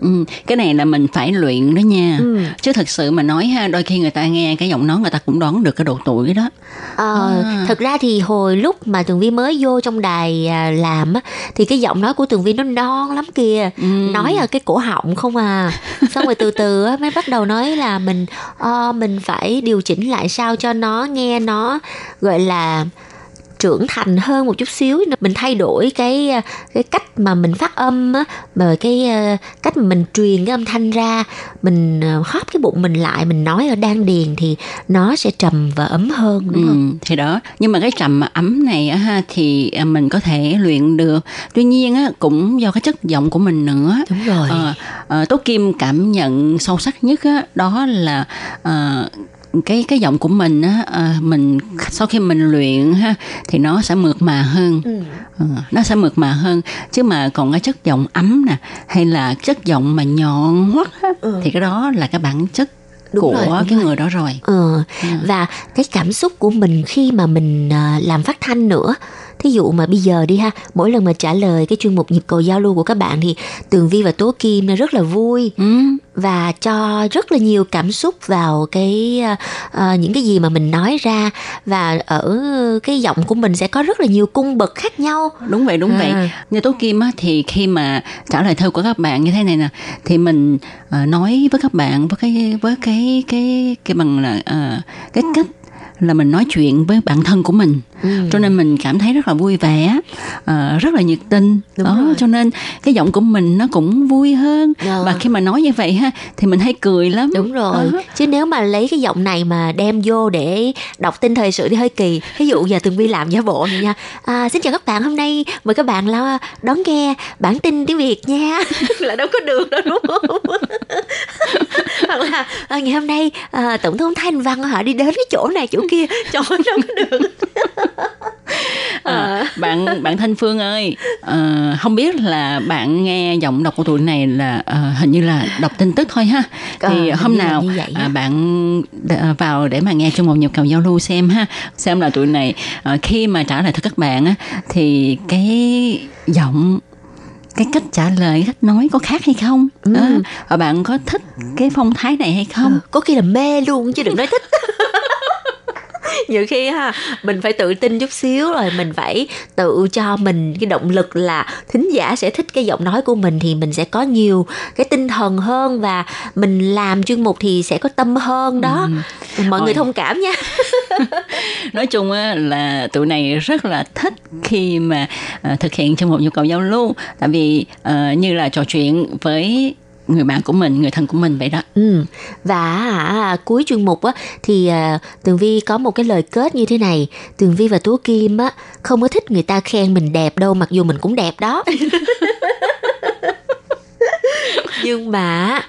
Ừ, cái này là mình phải luyện đó nha Ừ. chứ thật sự mà nói ha đôi khi người ta nghe cái giọng nói người ta cũng đoán được cái độ tuổi đó Ờ, À. thật ra thì hồi lúc mà Tường Vi mới vô trong đài à, làm á thì cái giọng nói của Tường Vi nó non lắm kìa. Ừ. Nói ở cái cổ họng không à. (laughs) Xong rồi từ từ á mới bắt đầu nói là mình ờ, mình phải điều chỉnh lại sao cho nó nghe nó gọi là trưởng thành hơn một chút xíu. Mình thay đổi cái à, cái cách mà mình phát âm á cái à, cách mà mình truyền cái âm thanh ra. Mình à, hóp cái bụng mình lại mình nói ở đan điền thì nó sẽ trầm và ấm hơn đúng không? Ừ, thì đó. Nhưng mà cái trầm ấm này ha thì à, mình có thể luyện được. Tuy nhiên á cũng do cái chất giọng của mình nữa. Đúng rồi. Ờ, ờ, tố kim cảm nhận sâu sắc nhất á đó là ờ, cái cái giọng của mình á ờ, mình sau khi mình luyện ha thì nó sẽ mượt mà hơn. Ừ. Ờ, nó sẽ mượt mà hơn. Chứ mà còn cái chất giọng ấm nè hay là chất giọng mà nhọn hoắt á, thì cái đó là cái bản chất Đúng của rồi, đúng cái rồi. người đó rồi. Ờ, và cái cảm xúc của mình khi mà mình à, làm phát thanh nữa thí dụ mà bây giờ đi ha mỗi lần mà trả lời cái chuyên mục nhịp cầu giao lưu của các bạn thì tường vi và tố kim rất là vui ừ. và cho rất là nhiều cảm xúc vào cái à, những cái gì mà mình nói ra và ở cái giọng của mình sẽ có rất là nhiều cung bậc khác nhau đúng vậy đúng À. vậy như tố kim á thì khi mà trả lời thơ của các bạn như thế này nè thì mình ờ, nói với các bạn với cái với cái cái cái bằng là ờ, cái cách là mình nói chuyện với bản thân của mình Ừ. cho nên mình cảm thấy rất là vui vẻ ờ, rất là nhiệt tình Đúng đó rồi. cho nên cái giọng của mình nó cũng vui hơn Ờ. và khi mà nói như vậy ha thì mình hay cười lắm Đúng rồi. Ờ. Chứ nếu mà lấy cái giọng này mà đem vô để đọc tin thời sự thì hơi kỳ. Ví dụ giờ Tường Vi làm giả bộ này nha. À, xin chào các bạn, hôm nay mời các bạn là đón nghe bản tin tiếng Việt nha. (laughs) là đâu có được đâu đúng không? (laughs) Hoặc là à, ngày hôm nay à, Tổng thống Thanh Văn họ đi đến cái chỗ này chỗ kia. Trời ơi, đâu có được. (laughs) À, bạn bạn Thanh Phương ơi, ờ, không biết là bạn nghe giọng đọc của tụi này là ờ, hình như là đọc tin tức thôi ha. Thì hình hôm nào à, bạn đ- vào để mà nghe trong một nhịp cầu giao lưu xem ha, xem là tụi này ờ, khi mà trả lời cho các bạn á thì cái giọng cái cách trả lời cách nói có khác hay không Ừ. Đó. Và bạn có thích cái phong thái này hay không Ờ, có khi là mê luôn chứ đừng nói thích nhiều khi ha mình phải tự tin chút xíu rồi mình phải tự cho mình cái động lực là thính giả sẽ thích cái giọng nói của mình thì mình sẽ có nhiều cái tinh thần hơn và mình làm chuyên mục thì sẽ có tâm hơn đó. Mọi người Ôi. thông cảm nha. (laughs) Nói chung á, là tụi này rất là thích khi mà ờ, thực hiện trong một nhu cầu giao lưu. Tại vì ờ, như là trò chuyện với người bạn của mình người thân của mình vậy đó Ừ. Và à, cuối chuyên mục á thì à, Tường Vi có một cái lời kết như thế này. Tường Vi và Tú Kim á không có thích người ta khen mình đẹp đâu mặc dù mình cũng đẹp đó. (laughs) Nhưng mà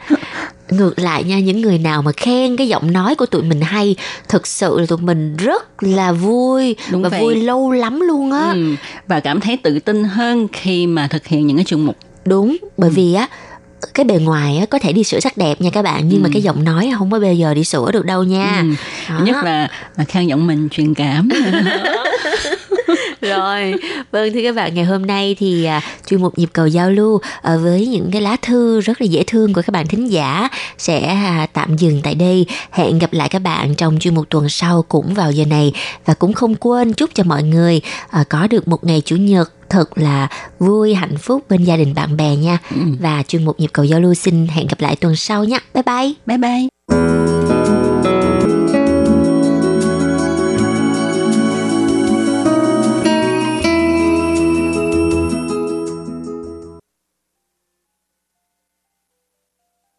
ngược lại nha những người nào mà khen cái giọng nói của tụi mình hay thực sự là tụi mình rất là vui Đúng và vậy. vui lâu lắm luôn á ừ. và cảm thấy tự tin hơn khi mà thực hiện những cái chuyên mục đúng bởi vì á cái bề ngoài á có thể đi sửa sắc đẹp nha các bạn nhưng mà Ừ. cái giọng nói không có bao giờ đi sửa được đâu nha ừ. Đó. nhất là khen giọng mình truyền cảm (laughs) (laughs) rồi vâng thưa các bạn ngày hôm nay thì à, chuyên mục nhịp cầu giao lưu à, với những cái lá thư rất là dễ thương của các bạn thính giả sẽ à, tạm dừng tại đây hẹn gặp lại các bạn trong chuyên mục tuần sau cũng vào giờ này và cũng không quên chúc cho mọi người à, có được một ngày chủ nhật thật là vui hạnh phúc bên gia đình bạn bè nha. Và chuyên mục nhịp cầu giao lưu xin hẹn gặp lại tuần sau nhé. Bye bye. Bye bye